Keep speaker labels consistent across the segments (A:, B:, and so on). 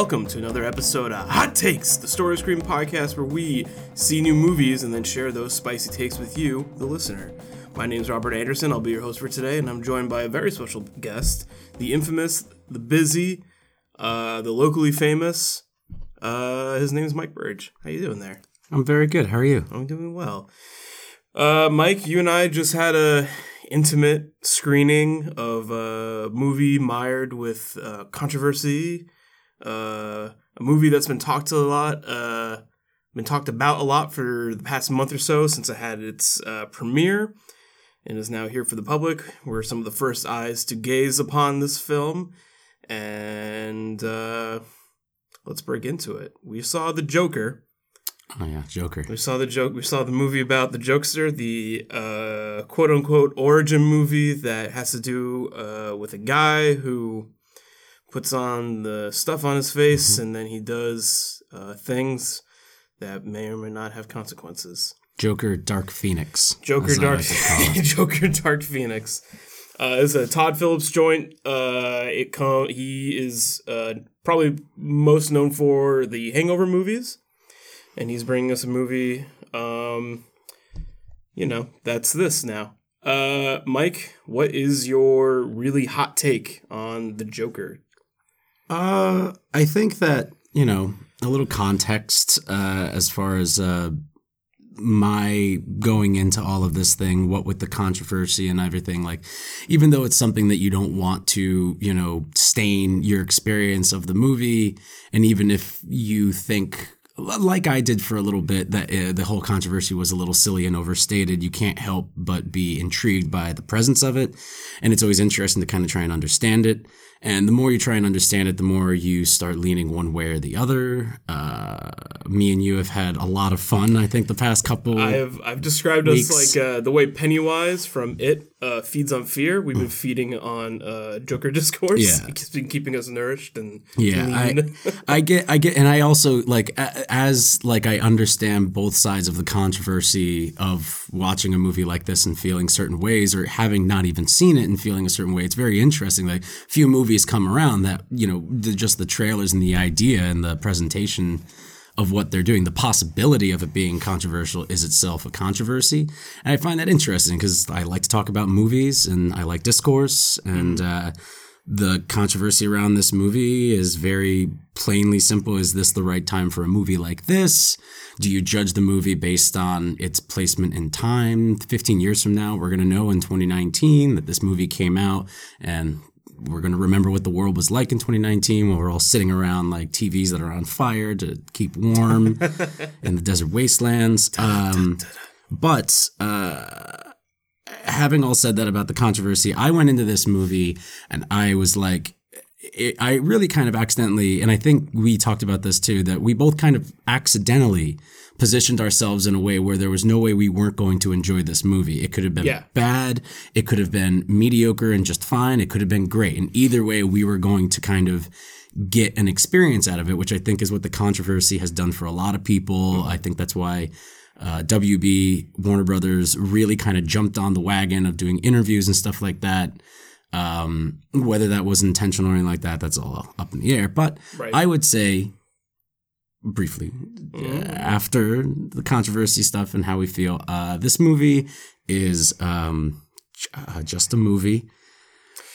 A: welcome to another episode of Hot Takes, the Story Screen podcast where we see new movies and then share those spicy takes with you, the listener. My name is Robert Anderson. I'll be your host for today, and I'm joined by a very special guest, the infamous, the busy, uh, the locally famous. Uh, his name is Mike Burge. How you doing there?
B: I'm very good. How are you?
A: I'm doing well. Uh, Mike, you and I just had a intimate screening of a movie mired with uh, controversy. Uh, a movie that's been talked a lot, uh, been talked about a lot for the past month or so since it had its uh, premiere, and is now here for the public. We're some of the first eyes to gaze upon this film, and uh, let's break into it. We saw the Joker.
B: Oh yeah, Joker.
A: We saw the joke. We saw the movie about the jokester, the uh, quote unquote origin movie that has to do uh, with a guy who puts on the stuff on his face and then he does uh, things that may or may not have consequences.
B: Joker Dark Phoenix.
A: Joker Dark
B: like to call it.
A: Joker Dark Phoenix. Uh, it's a Todd Phillips joint. Uh, it com- he is uh, probably most known for the Hangover movies, and he's bringing us a movie. Um, you know, that's this now. Uh, Mike, what is your really hot take on the Joker?
B: Uh, I think that you know a little context uh, as far as uh, my going into all of this thing, what with the controversy and everything. Like, even though it's something that you don't want to, you know, stain your experience of the movie, and even if you think. Like I did for a little bit, that uh, the whole controversy was a little silly and overstated. You can't help but be intrigued by the presence of it, and it's always interesting to kind of try and understand it. And the more you try and understand it, the more you start leaning one way or the other. Uh, me and you have had a lot of fun. I think the past couple.
A: I have I've described
B: Weeks.
A: us like uh, the way Pennywise from It uh, feeds on fear. We've been feeding on uh, Joker discourse.
B: Yeah.
A: it's been keeping us nourished and
B: yeah. I, I get, I get, and I also like as like I understand both sides of the controversy of watching a movie like this and feeling certain ways, or having not even seen it and feeling a certain way. It's very interesting. Like few movies come around that you know the, just the trailers and the idea and the presentation of what they're doing, the possibility of it being controversial is itself a controversy. And I find that interesting because I like to talk about movies and I like discourse. And uh, the controversy around this movie is very plainly simple. Is this the right time for a movie like this? Do you judge the movie based on its placement in time? 15 years from now, we're going to know in 2019 that this movie came out and we're going to remember what the world was like in 2019 when we're all sitting around like TVs that are on fire to keep warm in the desert wastelands. Um, but uh, having all said that about the controversy, I went into this movie and I was like, it, I really kind of accidentally, and I think we talked about this too, that we both kind of accidentally positioned ourselves in a way where there was no way we weren't going to enjoy this movie. It could have been
A: Yeah.
B: bad, it could have been mediocre and just fine, it could have been great. And either way, we were going to kind of get an experience out of it, which I think is what the controversy has done for a lot of people. I think that's why uh, WB Warner Brothers really kind of jumped on the wagon of doing interviews and stuff like that. Um, whether that was intentional or anything like that, that's all up in the air. But
A: Right.
B: I would say, briefly, uh, after the controversy stuff and how we feel, uh, this movie is um, uh, just a movie.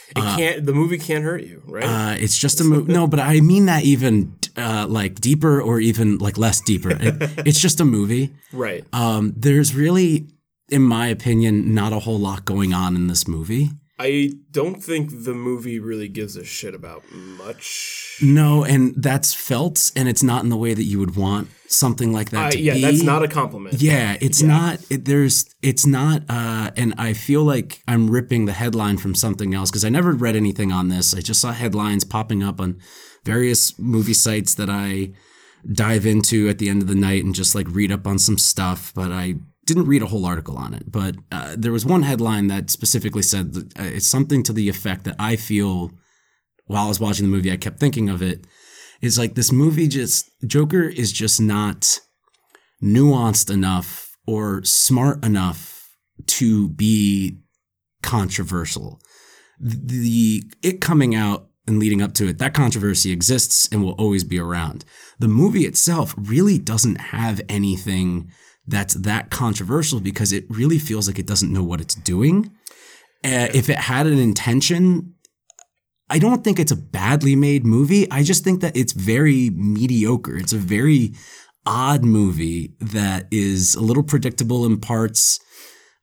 A: it can't. The movie can't hurt you, right?
B: Uh, it's just a movie. No, but I mean that even uh, like deeper or even like less deeper. It, it's just a movie.
A: right.
B: Um, there's really, in my opinion, not a whole lot going on in this movie.
A: I don't think the movie really gives a shit about much.
B: No, and that's felt, and it's not in the way that you would want something like that
A: Uh,
B: to
A: yeah,
B: be.
A: that's not a compliment.
B: Yeah, it's not. It, there's. It's not. Uh, and I feel like I'm ripping the headline from something else because I never read anything on this. I just saw headlines popping up on various movie sites that I dive into at the end of the night and just like read up on some stuff. But I didn't read a whole article on it. But uh, there was one headline that specifically said that, uh, it's something to the effect that I feel while I was watching the movie, I kept thinking of it. It's like this movie just Joker is just not nuanced enough or smart enough to be controversial. The it coming out and leading up to it, that controversy exists and will always be around. The movie itself really doesn't have anything that's that controversial because it really feels like it doesn't know what it's doing. Uh, if it had an intention, I don't think it's a badly made movie. I just think that it's very mediocre. It's a very odd movie that is a little predictable in parts.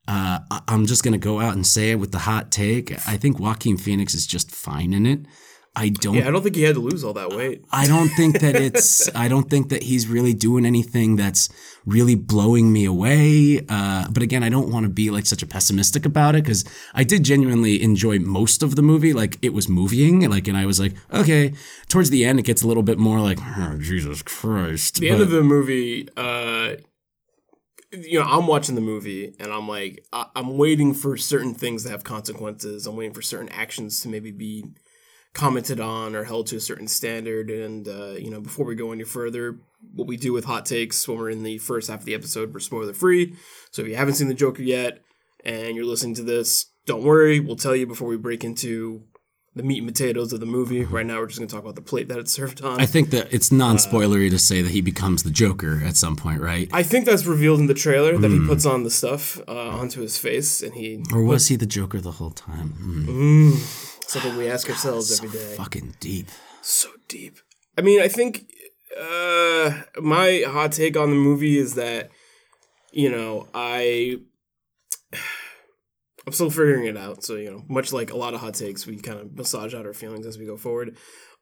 B: Uh, I'm just gonna go out and say it with the hot take. I think Joaquin Phoenix is just fine in it. I don't.
A: Yeah, I don't think he had to lose all that weight.
B: I don't think that it's. I don't think that he's really doing anything that's really blowing me away. Uh, but again, I don't want to be like such a pessimistic about it because I did genuinely enjoy most of the movie. Like it was moving. Like, and I was like, okay. Towards the end, it gets a little bit more like, oh, Jesus Christ.
A: The end of the movie, uh, you know, I'm watching the movie and I'm like, I- I'm waiting for certain things to have consequences. I'm waiting for certain actions to maybe be commented on or held to a certain standard. And, uh, you know, before we go any further, what we do with hot takes when we're in the first half of the episode, we're spoiler free. So if you haven't seen The Joker yet and you're listening to this, don't worry. We'll tell you before we break into the meat and potatoes of the movie. Right now, we're just going to talk about the plate that it's served on.
B: I think that it's non-spoilery to say that he becomes the Joker at some point, right?
A: I think that's revealed in the trailer that he puts on the stuff uh, onto his face, and he
B: Or was he the Joker the whole time? Hmm.
A: Something we ask ourselves every day.
B: Fucking deep.
A: So deep. I mean, I think uh, my hot take on the movie is that you know I I'm still figuring it out. So you know, much like a lot of hot takes, we kind of massage out our feelings as we go forward.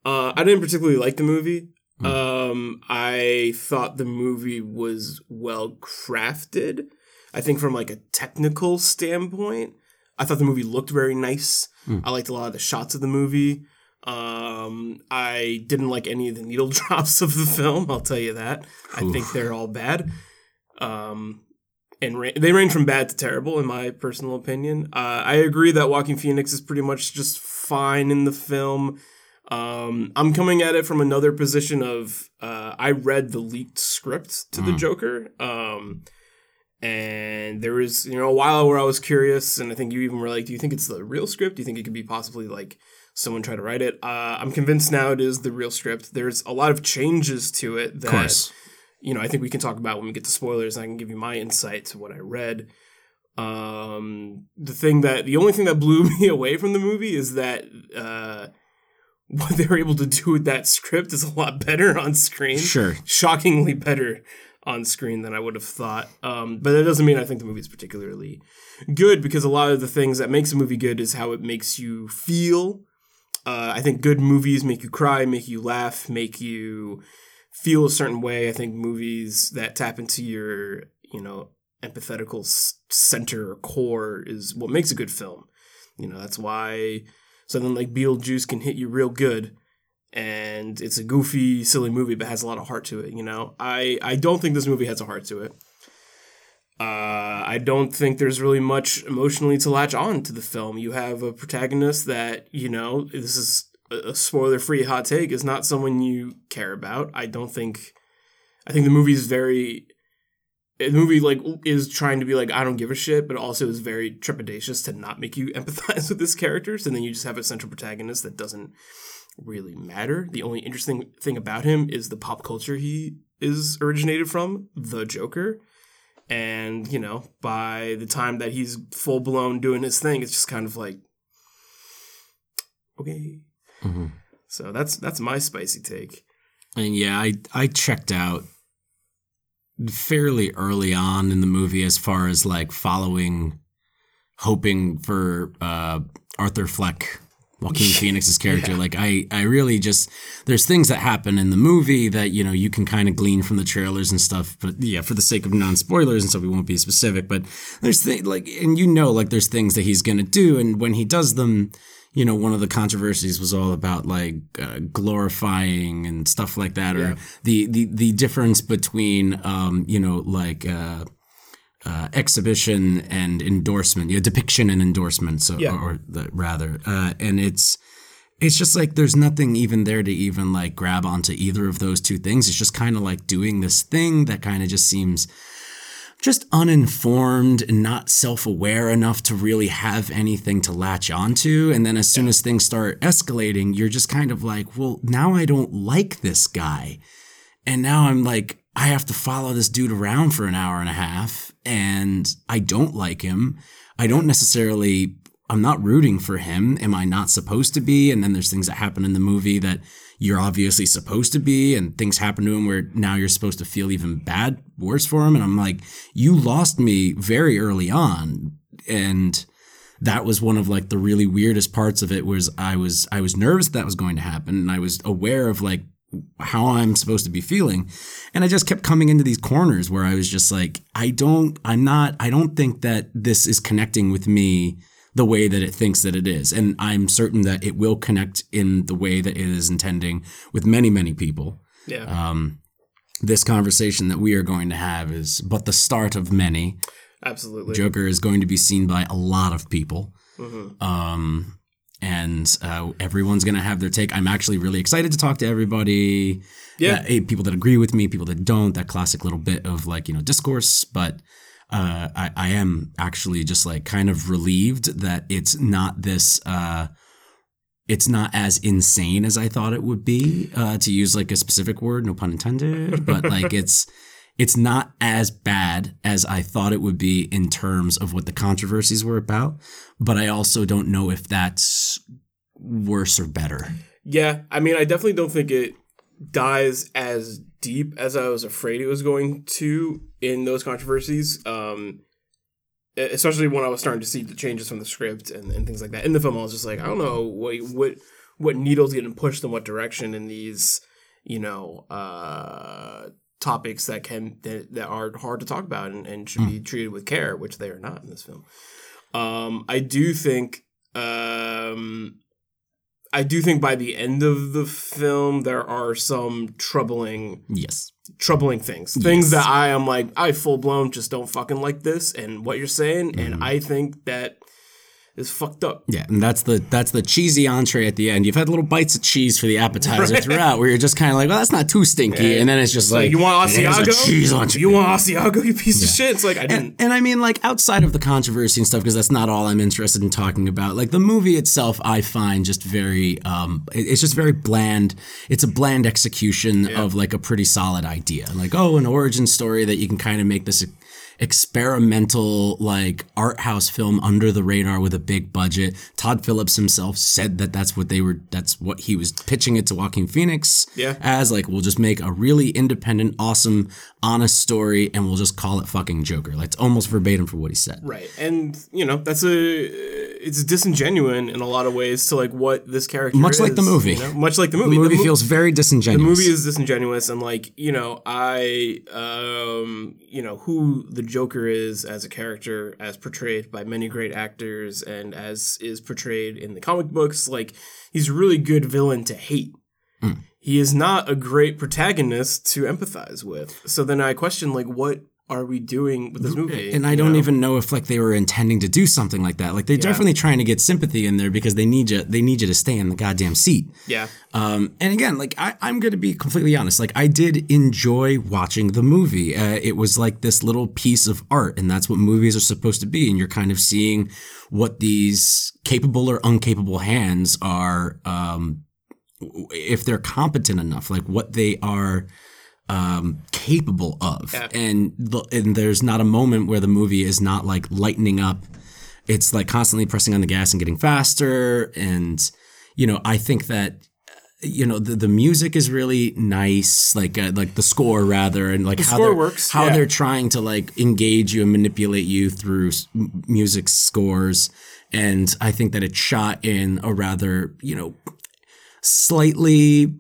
A: Uh, I didn't particularly like the movie. Um, I thought the movie was well crafted. I think from like a technical standpoint, I thought the movie looked very nice. I liked a lot of the shots of the movie. Um, I didn't like any of the needle drops of the film. I'll tell you that. I think they're all bad. Um, and ra- they range from bad to terrible, in my personal opinion. Uh, I agree that Joaquin Phoenix is pretty much just fine in the film. Um, I'm coming at it from another position of uh, I read the leaked script to the Joker. Um, and there was, you know, a while where I was curious, and I think you even were like, "Do you think it's the real script? Do you think it could be possibly like someone try to write it?" Uh, I'm convinced now it is the real script. There's a lot of changes to it that you know I think we can talk about when we get to spoilers. And I can give you my insight to what I read. Um, the thing that the only thing that blew me away from the movie is that uh, what they were able to do with that script is a lot better on screen
B: Sure.
A: shockingly better on screen than I would have thought. Um, but that doesn't mean I think the movie is particularly good because a lot of the things that makes a movie good is how it makes you feel. Uh, I think good movies make you cry, make you laugh, make you feel a certain way. I think movies that tap into your, you know, empathetical center or core is what makes a good film. You know, that's why something like Beetlejuice can hit you real good and it's a goofy, silly movie, but has a lot of heart to it. You know, I I don't think this movie has a heart to it. Uh, I don't think there's really much emotionally to latch on to the film. You have a protagonist that you know this is a, spoiler-free hot take is not someone you care about. I don't think. I think the movie is very. The movie like is trying to be like I don't give a shit, but also is very trepidatious to not make you empathize with this characters, and then you just have a central protagonist that doesn't really matter. The only interesting thing about him is the pop culture he is originated from, the Joker. And, you know, by the time that he's full blown doing his thing, it's just kind of like okay.
B: Mhm.
A: So that's that's my spicy take.
B: And yeah, I I checked out fairly early on in the movie as far as like following, hoping for uh, Arthur Fleck, Joaquin Phoenix's character. Like I I really just there's things that happen in the movie that you know you can kind of glean from the trailers and stuff. But yeah, for the sake of non spoilers and stuff, we won't be specific. But there's things like and you know like there's things that he's gonna do, and when he does them you know, one of the controversies was all about like uh, glorifying and stuff like that, or the, the the difference between, um, you know, like uh, uh, exhibition and endorsement, yeah, depiction and endorsement, so
A: Yeah.
B: or, the, rather, uh, and it's it's just like there's nothing even there to even like grab onto either of those two things. It's just kind of like doing this thing that kind of just seems just uninformed and not self-aware enough to really have anything to latch onto and then as soon as things start escalating you're just kind of like well now i don't like this guy and now i'm like i have to follow this dude around for an hour and a half and i don't like him. I don't necessarily i'm not rooting for him. Am i not supposed to be? And then there's things that happen in the movie that you're obviously supposed to be and things happen to him where now you're supposed to feel even bad worse for him. And i'm like you lost me very early on. And that was one of like the really weirdest parts of it was i was i was nervous that was going to happen. And i was aware of like how i'm supposed to be feeling and i just kept coming into these corners where i was just like i don't i'm not i don't think that this is connecting with me the way that it thinks that it is. And I'm certain that it will connect in the way that it is intending with many, many people.
A: Yeah.
B: Um, this conversation that we are going to have is but the start of many.
A: Absolutely.
B: Joker is going to be seen by a lot of people.
A: Mhm.
B: Um, and uh, everyone's going to have their take. I'm actually really excited to talk to everybody.
A: Yeah.
B: Eh, people that agree with me, people that don't, that classic little bit of like, you know, discourse. But uh, I, I am actually just like kind of relieved that it's not this. Uh, it's not as insane as I thought it would be. Uh, to use like a specific word, no pun intended. But like it's it's not as bad as I thought it would be in terms of what the controversies were about. But I also don't know if that's worse or better.
A: Yeah, I mean, I definitely don't think it dies as deep as I was afraid it was going to in those controversies. Um, especially when I was starting to see the changes from the script and, and things like that in the film. I was just like, I don't know what what what needles getting pushed in what direction in these, you know, uh, topics that can that, that are hard to talk about and, and should be treated with care, which they are not in this film. Um, I do think. Um, I do think by the end of the film there are some troubling
B: Yes.
A: troubling things. Things that I am like I full blown just don't fucking like this and what you're saying
B: Mm-hmm.
A: and I think that is fucked up.
B: Yeah, and that's the that's the cheesy entree at the end. You've had little bites of cheese for the appetizer
A: Right.
B: throughout, where you're just kind of like, well, that's not too stinky, and then it's just like,
A: you want
B: "And
A: Asiago?
B: cheese entree.
A: You want Asiago, you piece of shit. It's like I
B: And,
A: didn't
B: and I mean, like outside of the controversy and stuff, because that's not all I'm interested in talking about. Like the movie itself, I find just very, um, it- it's just very bland. It's a bland execution of like a pretty solid idea. Like, oh, an origin story that you can kind of make this experimental like art house film under the radar with a big budget. Todd Phillips himself said that that's what they were. That's what he was pitching it to Joaquin Phoenix
A: Yeah.
B: as. Like, we'll just make a really independent, awesome, honest story, and we'll just call it fucking Joker. Like, it's almost verbatim for what he said.
A: right. And you know, that's a it's disingenuous in a lot of ways to like what this character
B: Much like the movie.
A: you know? Much like the movie.
B: The movie
A: mo-
B: feels very disingenuous.
A: the movie is disingenuous and like you know i um you know who the joker is as a character as portrayed by many great actors and as is portrayed in the comic books like he's a really good villain to hate
B: Hmm.
A: he is not a great protagonist to empathize with so then i question like what are we doing with this movie
B: and I don't
A: know?
B: even know if like they were intending to do something like that. Like they're definitely trying to get sympathy in there because they need you. They need you to stay in the goddamn seat.
A: yeah
B: Um, and again, like I, I'm going to be completely honest. Like I did enjoy watching the movie. Uh, it was like this little piece of art, and that's what movies are supposed to be. And you're kind of seeing what these capable or incapable hands are, um, if they're competent enough, like what they are um, capable of.
A: Yeah.
B: And the, and there's not a moment where the movie is not like lightening up. It's like constantly pressing on the gas and getting faster. And you know, I think that you know the, the music is really nice like uh, like the score rather and like how
A: score
B: they're,
A: works,
B: how
A: yeah.
B: they're trying to like engage you and manipulate you through s- music scores and i think that it's shot in a rather you know slightly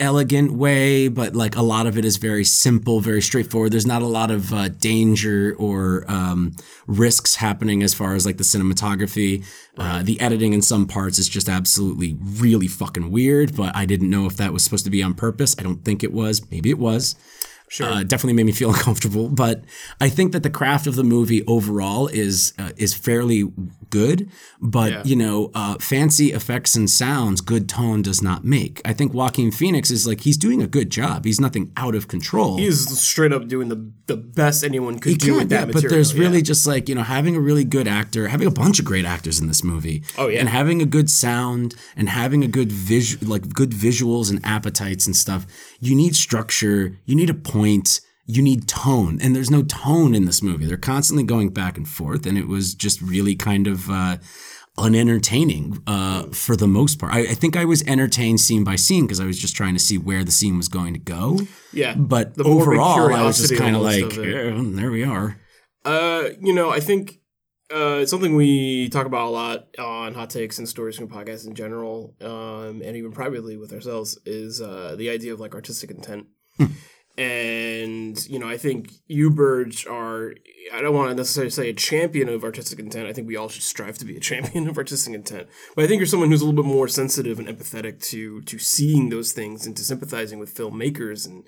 B: elegant way but like a lot of it is very simple very straightforward. There's not a lot of uh, danger or um, risks happening as far as like the cinematography. Uh, the editing in some parts is just absolutely really fucking weird but i didn't know if that was supposed to be on purpose. I don't think it was. Maybe it was
A: Sure.
B: Uh, definitely made me feel uncomfortable, but I think that the craft of the movie overall is uh, is fairly good. But
A: Yeah.
B: you know, uh, fancy effects and sounds, good tone does not make. I think Joaquin Phoenix is like he's doing a good job. He's nothing out of control.
A: He's straight up doing the the best anyone could
B: He
A: do
B: can,
A: with that
B: yeah,
A: material.
B: but there's
A: yeah.
B: really just like you know having a really good actor, having a bunch of great actors in this movie.
A: Oh, yeah.
B: and having a good sound and having a good visual, like good visuals and appetites and stuff. You need structure. You need a point. You need tone, and there's no tone in this movie. They're constantly going back and forth, and it was just really kind of. Uh, unentertaining uh, for the most part. I, I think I was entertained scene by scene because I was just trying to see where the scene was going to go.
A: yeah.
B: But overall, I was just kind of like, there we are.
A: Uh, you know, I think uh, it's something we talk about a lot on Hot Takes and Story Screen Podcasts in general, um, and even privately with ourselves, is uh, the idea of like artistic intent. and you know, I think you, Burge, are. I don't want to necessarily say a champion of artistic intent. I think we all should strive to be a champion of artistic intent. But I think you're someone who's a little bit more sensitive and empathetic to to seeing those things and to sympathizing with filmmakers and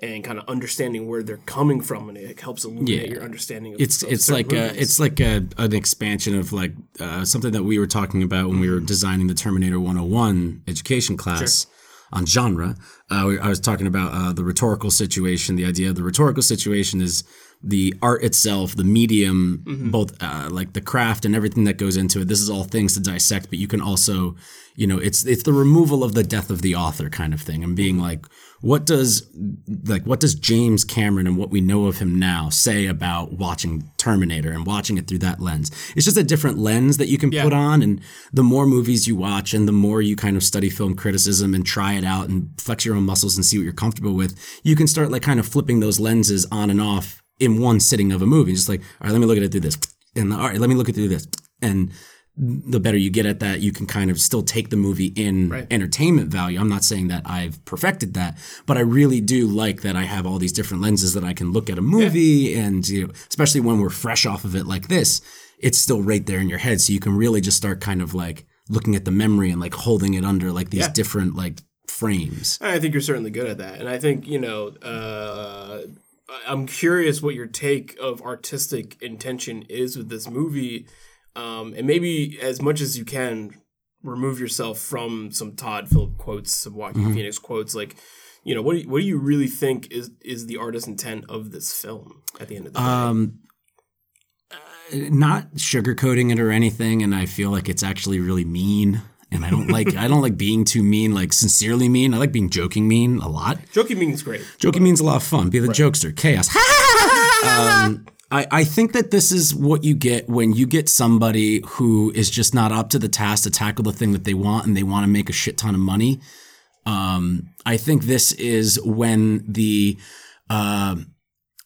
A: and kind of understanding where they're coming from, and it helps illuminate
B: Yeah.
A: your understanding. Of
B: It's it's like a, it's like a, an expansion of like uh, something that we were talking about when we were designing the Terminator 101 education class on genre. Uh, we, I was talking about uh, the rhetorical situation. The idea of the rhetorical situation is the art itself, the medium, both uh, like the craft and everything that goes into it. This is all things to dissect, but you can also, you know, it's it's the removal of the death of the author kind of thing, and being like, what does like what does James Cameron and what we know of him now say about watching Terminator and watching it through that lens? It's just a different lens that you can put on, and the more movies you watch and the more you kind of study film criticism and try it out and flex your own muscles and see what you're comfortable with, you can start like kind of flipping those lenses on and off in one sitting of a movie. Just like, all right, let me look at it through this, and all right, let me look at it through this, and the better you get at that, you can kind of still take the movie in entertainment value. I'm not saying that I've perfected that, but I really do like that I have all these different lenses that I can look at a movie, and you know, especially when we're fresh off of it like this, it's still right there in your head, so you can really just start kind of like looking at the memory and like holding it under like these
A: Yeah.
B: different like frames.
A: I think you're certainly good at that, and I think you know. Uh, I'm curious what your take of artistic intention is with this movie, um, and maybe as much as you can remove yourself from some Todd Phillip quotes, some Joaquin
B: Mm-hmm.
A: Phoenix quotes, like. You know what? Do you, what do you really think is is the artist's intent of this film at the end of the day?
B: Um, uh, not sugarcoating it or anything, and I feel like it's actually really mean. And I don't like I don't like being too mean, like sincerely mean. I like being joking mean a lot.
A: Joking means great.
B: Joking means a lot of fun. Be the jokester, chaos. um, I, I think that this is what you get when you get somebody who is just not up to the task to tackle the thing that they want and they want to make a shit ton of money. Um, I think this is when the uh,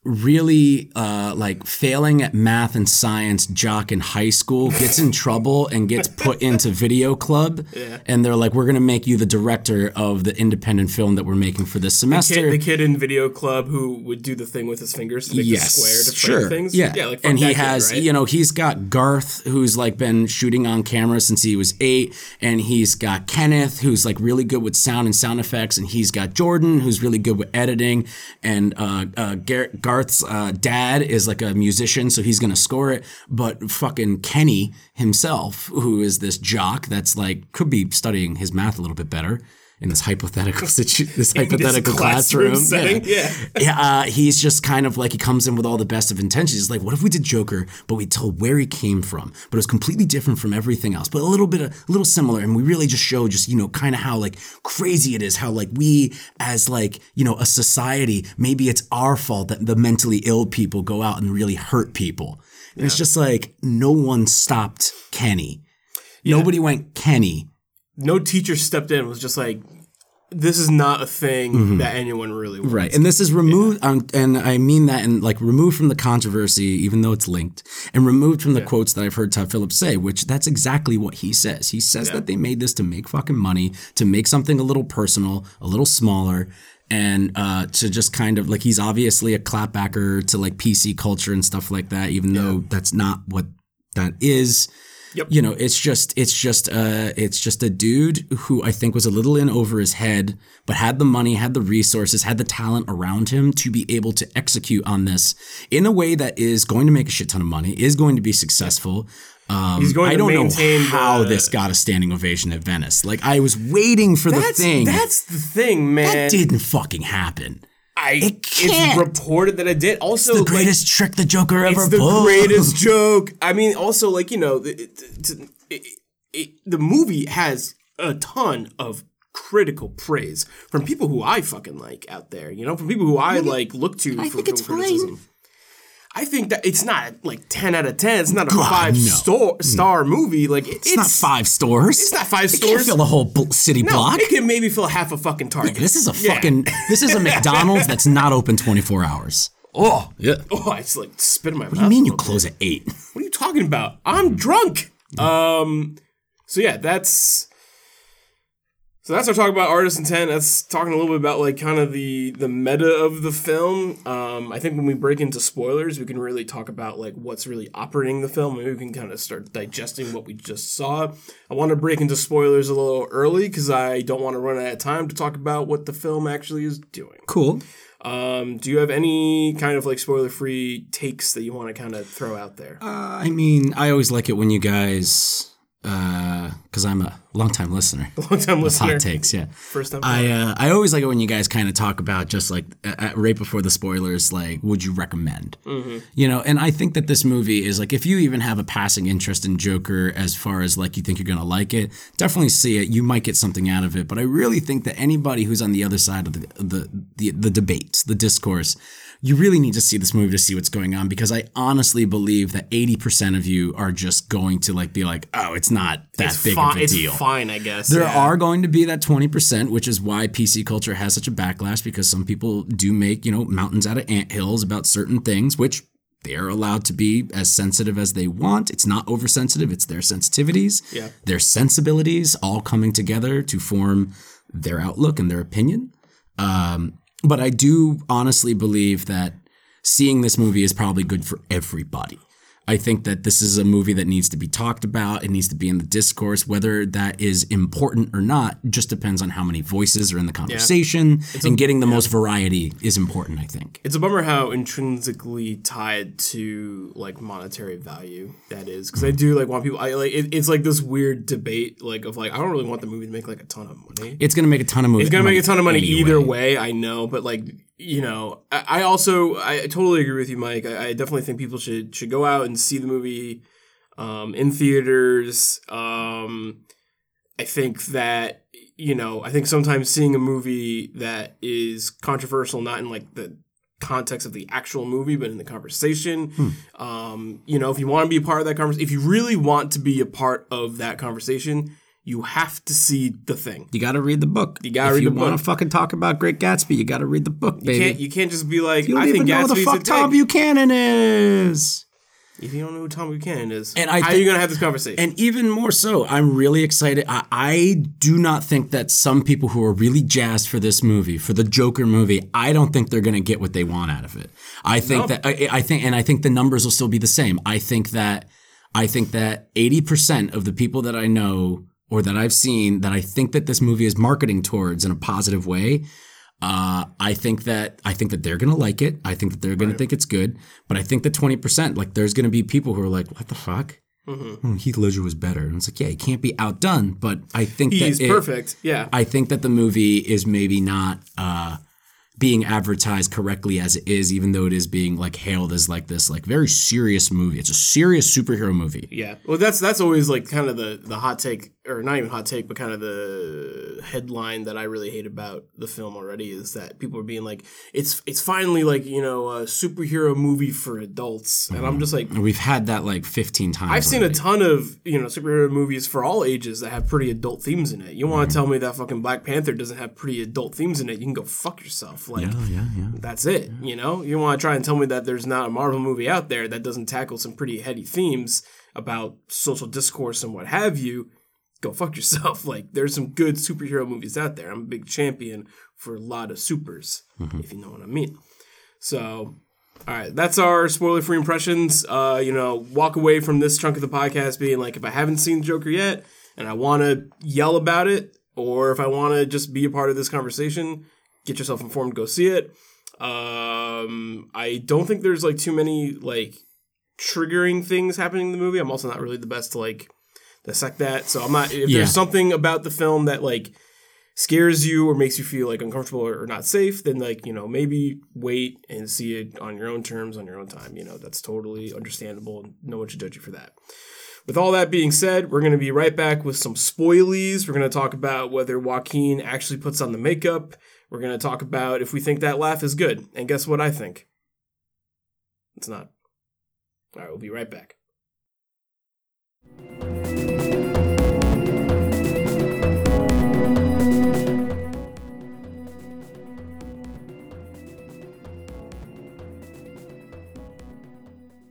B: really uh, like failing at math and science jock in high school gets in trouble and gets put into video club. And they're like we're going to make you the director of the independent film that we're making for this semester
A: Kid, the kid in video club who would do the thing with his fingers to make the square to
B: sure.
A: things.
B: Yeah,
A: yeah, like
B: and he
A: kid,
B: has,
A: right?
B: you know, he's got Garth, who's like been shooting on camera since he was eight, and he's got Kenneth, who's like really good with sound and sound effects, and he's got Jordan, who's really good with editing, and uh, uh, Gar- Uh, dad is like a musician, so he's gonna score it, but fucking Kenny himself, who is this jock that's like could be studying his math a little bit better. In this hypothetical situ- this hypothetical
A: classroom
B: classroom,
A: setting, yeah.
B: yeah, uh, he's just kind of like he comes in with all the best of intentions. He's like, what if we did Joker, but we told where he came from, but it was completely different from everything else, but a little bit, a little similar, and we really just show just you know kind of how like crazy it is, how like we as like you know a society, maybe it's our fault that the mentally ill people go out and really hurt people. And it's just like no one stopped Kenny. Nobody went Kenny.
A: No teacher stepped in and was just like, this is not a thing that anyone really wants.
B: Mm-hmm. Right. And this is removed, um, and I mean that, and like removed from the controversy, even though it's linked, and removed from the quotes that I've heard Todd Phillips say, which that's exactly what he says. He says that they made this to make fucking money, to make something a little personal, a little smaller, and uh, to just kind of like he's obviously a clapbacker to like PC culture and stuff like that, even though that's not what that is.
A: Yep.
B: You know, it's just it's just uh it's just a dude who I think was a little in over his head, but had the money, had the resources, had the talent around him to be able to execute on this in a way that is going to make a shit ton of money, is going to be successful. Um,
A: He's going
B: I
A: to
B: don't know
A: maintain
B: how
A: the-
B: this got a standing ovation at Venice. Like I was waiting for the thing.
A: that's the thing, man.
B: that didn't fucking happen.
A: I
B: it can't.
A: It's reported that it did. Also,
B: The
A: like,
B: greatest trick the Joker ever
A: it's the
B: pulled.
A: greatest joke. I mean, also like you know, it, it, the movie has a ton of critical praise from people who I fucking like out there. You know, from people who I like look to
B: I
A: for
B: think it's
A: criticism. I think that it's not like ten out of ten. It's not a
B: God,
A: five
B: no.
A: star star movie. Like it-
B: It's, not five stores.
A: It's not five stores.
B: It
A: stores.
B: can't fill the whole bl- city
A: No,
B: block.
A: it can maybe fill half a fucking Target.
B: This is a
A: Yeah.
B: fucking. This is a McDonald's that's not open twenty four hours.
A: oh
B: Yeah.
A: oh, I just like spit in my mouth.
B: What do you mean you
A: little
B: close at eight?
A: What are you talking about? I'm drunk. Um, so yeah, that's so that's our talk about artist intent. That's talking a little bit about like kind of the the meta of the film. Um, I think when we break into spoilers, we can really talk about like what's really operating the film. Maybe we can kind of start digesting what we just saw. I want to break into spoilers a little early because I don't want to run out of time to talk about what the film actually is doing.
B: Cool.
A: Um, do you have any kind of like spoiler free takes that you want to kind of throw out there?
B: Uh, I mean, I always like it when you guys, because I'm a longtime listener.
A: Long time listener.
B: Hot takes, yeah.
A: First time.
B: I uh, I always like it when you guys kind of talk about just like uh, uh, right before the spoilers, like would you recommend? You know, and I think that this movie is like if you even have a passing interest in Joker, as far as like you think you're gonna like it, definitely see it. You might get something out of it. But I really think that anybody who's on the other side of the the the, the debate, the discourse. You really need to see this movie to see what's going on because I honestly believe that 80% of you are just going to like be like, oh, it's not that
A: it's
B: big
A: fine.
B: of a
A: it's
B: deal.
A: fine, I guess.
B: There
A: yeah.
B: are going to be that 20%, which is why PC culture has such a backlash because some people do make, you know, mountains out of anthills about certain things, which they're allowed to be as sensitive as they want. It's not oversensitive, it's their sensitivities,
A: Yeah.
B: their sensibilities all coming together to form their outlook and their opinion. Um, but I do honestly believe that seeing this movie is probably good for everybody. I think that this is a movie that needs to be talked about. It needs to be in the discourse. Whether that is important or not just depends on how many voices are in the conversation. and getting the most variety is important, I think.
A: It's a bummer how intrinsically tied to like monetary value that is, because I mm-hmm. do like want people. I like it, it's like this weird debate, like of like I don't really want the movie to make like a ton of money.
B: It's going to make a ton of money.
A: It's gonna make a ton of money either way. I know, but like you know, I, I also I totally agree with you, Mike. I, I definitely think people should should go out and see the movie um, in theaters. Um, I think that you know, I think sometimes seeing a movie that is controversial, not in like the context of the actual movie, but in the conversation. Um, you know, if you want to be a part of that conversation, if you really want to be a part of that conversation, you have to see the thing.
B: You got to read the book.
A: You gotta read the book.
B: if you want to fucking talk about Great Gatsby, you got to read the book,
A: You
B: baby.
A: can't you can't just be like
B: you don't
A: I
B: even
A: think
B: know who
A: Gatsby's
B: the fuck Tom. Buchanan is.
A: If you don't know who Tom Buchanan is,
B: And I
A: how are you gonna have this conversation?
B: And even more so, I'm really excited. I, I do not think that some people who are really jazzed for this movie, for the Joker movie, I don't think they're going to get what they want out of it. I think that I, I think, and I think the numbers will still be the same. I think that I think that 80% of the people that I know or that I've seen that I think that this movie is marketing towards in a positive way. Uh, I think that I think that they're gonna like it. I think that they're gonna think it's good. But I think that twenty percent, like, there's gonna be people who are like, "What the fuck?
A: Mm-hmm.
B: Hmm, Heath Ledger was better." And it's like, yeah, he can't be outdone. But I think
A: He's
B: that it-
A: perfect. Yeah.
B: I think that the movie is maybe not uh, being advertised correctly as it is, even though it is being like hailed as like this like very serious movie. It's a serious superhero movie.
A: Yeah. Well, that's that's always like kind of the the hot take, or not even hot take, but kind of the headline that I really hate about the film already is that people are being like, it's it's finally like you know a superhero movie for adults, and I'm just like.
B: We've had that like fifteen times.
A: I've seen a ton of you know superhero movies for all ages that have pretty adult themes in it. You
B: Mm-hmm.
A: want to tell me that fucking Black Panther doesn't have pretty adult themes in it? You can go fuck yourself. Like
B: Oh yeah, yeah.
A: that's it. You know, you want to try and tell me that there's not a Marvel movie out there that doesn't tackle some pretty heady themes about social discourse and what have you. Go fuck yourself. Like there's some good superhero movies out there. I'm a big champion for a lot of supers, if you know what I mean. So All right, that's our spoiler-free impressions. Uh, you know, walk away from this chunk of the podcast being like, if I haven't seen Joker yet and I want to yell about it, or if I want to just be a part of this conversation, get yourself informed, go see it. Um, I don't think there's like too many like triggering things happening in the movie. I'm also not really the best to like dissect that, so I'm not. If
B: Yeah.
A: there's something about the film that like scares you or makes you feel like uncomfortable or, or not safe, then like you know maybe wait and see it on your own terms, on your own time. You know that's totally understandable. and No one should judge you for that. With all that being said, we're going to be right back with some spoilies. We're going to talk about whether Joaquin actually puts on the makeup. We're going to talk about if we think that laugh is good. And guess what I think? It's not. All right, we'll be right back.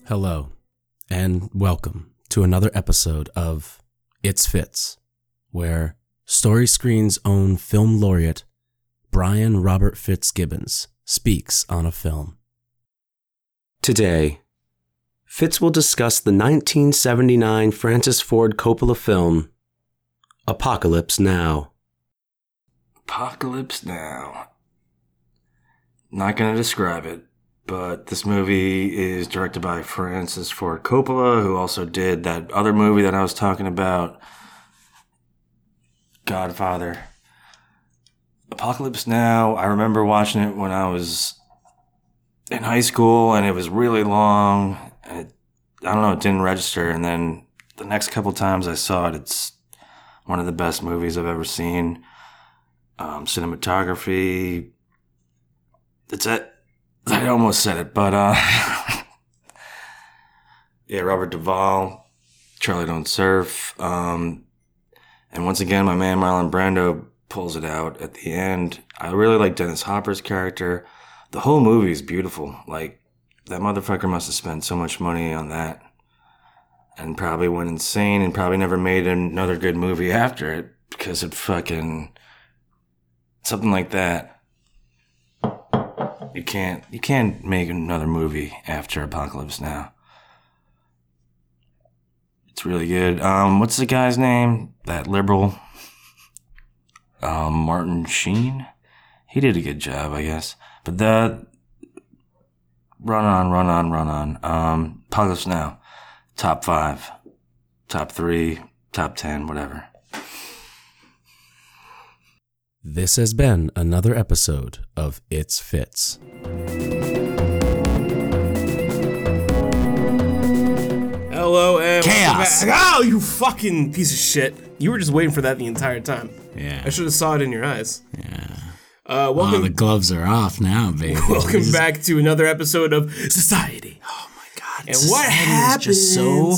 B: Hello, and welcome to another episode of It's Fitz, where Story Screen's own film laureate, Brian Robert Fitzgibbons, speaks on a film. Today, Fitz will discuss the 1979 Francis Ford Coppola film, Apocalypse Now.
C: Apocalypse Now. Not going to describe it, but this movie is directed by Francis Ford Coppola, who also did that other movie that I was talking about, Godfather. Apocalypse Now, I remember watching it when I was in high school and it was really long and it, I don't know, it didn't register. And then the next couple times I saw it, it's one of the best movies I've ever seen um, cinematography. It's it. I almost said it, but uh, yeah, Robert Duvall, Charlie Don't Surf, um, and once again, my man Marlon Brando pulls it out at the end. I really like Dennis Hopper's character. The whole movie is beautiful. Like that motherfucker must have spent so much money on that, and probably went insane, and probably never made another good movie after it because it fucking something like that. You can't you can't make another movie after Apocalypse Now. It's really good. Um, what's the guy's name? That liberal. Um, Martin Sheen. He did a good job, I guess. But the run on, run on, run on. Um, Apocalypse Now. Top five, top three, top ten, whatever.
B: This has been another episode of It's
A: Fitz. Welcome Oh, you fucking piece of shit! You were just waiting for that the entire time.
B: Yeah.
A: I should have saw it in your eyes.
B: Yeah.
A: Uh, welcome.
B: Oh, the gloves are off now, baby.
A: welcome
B: is-
A: back to another episode of Society. Oh my god! And what
B: Society
A: happens?
B: is just so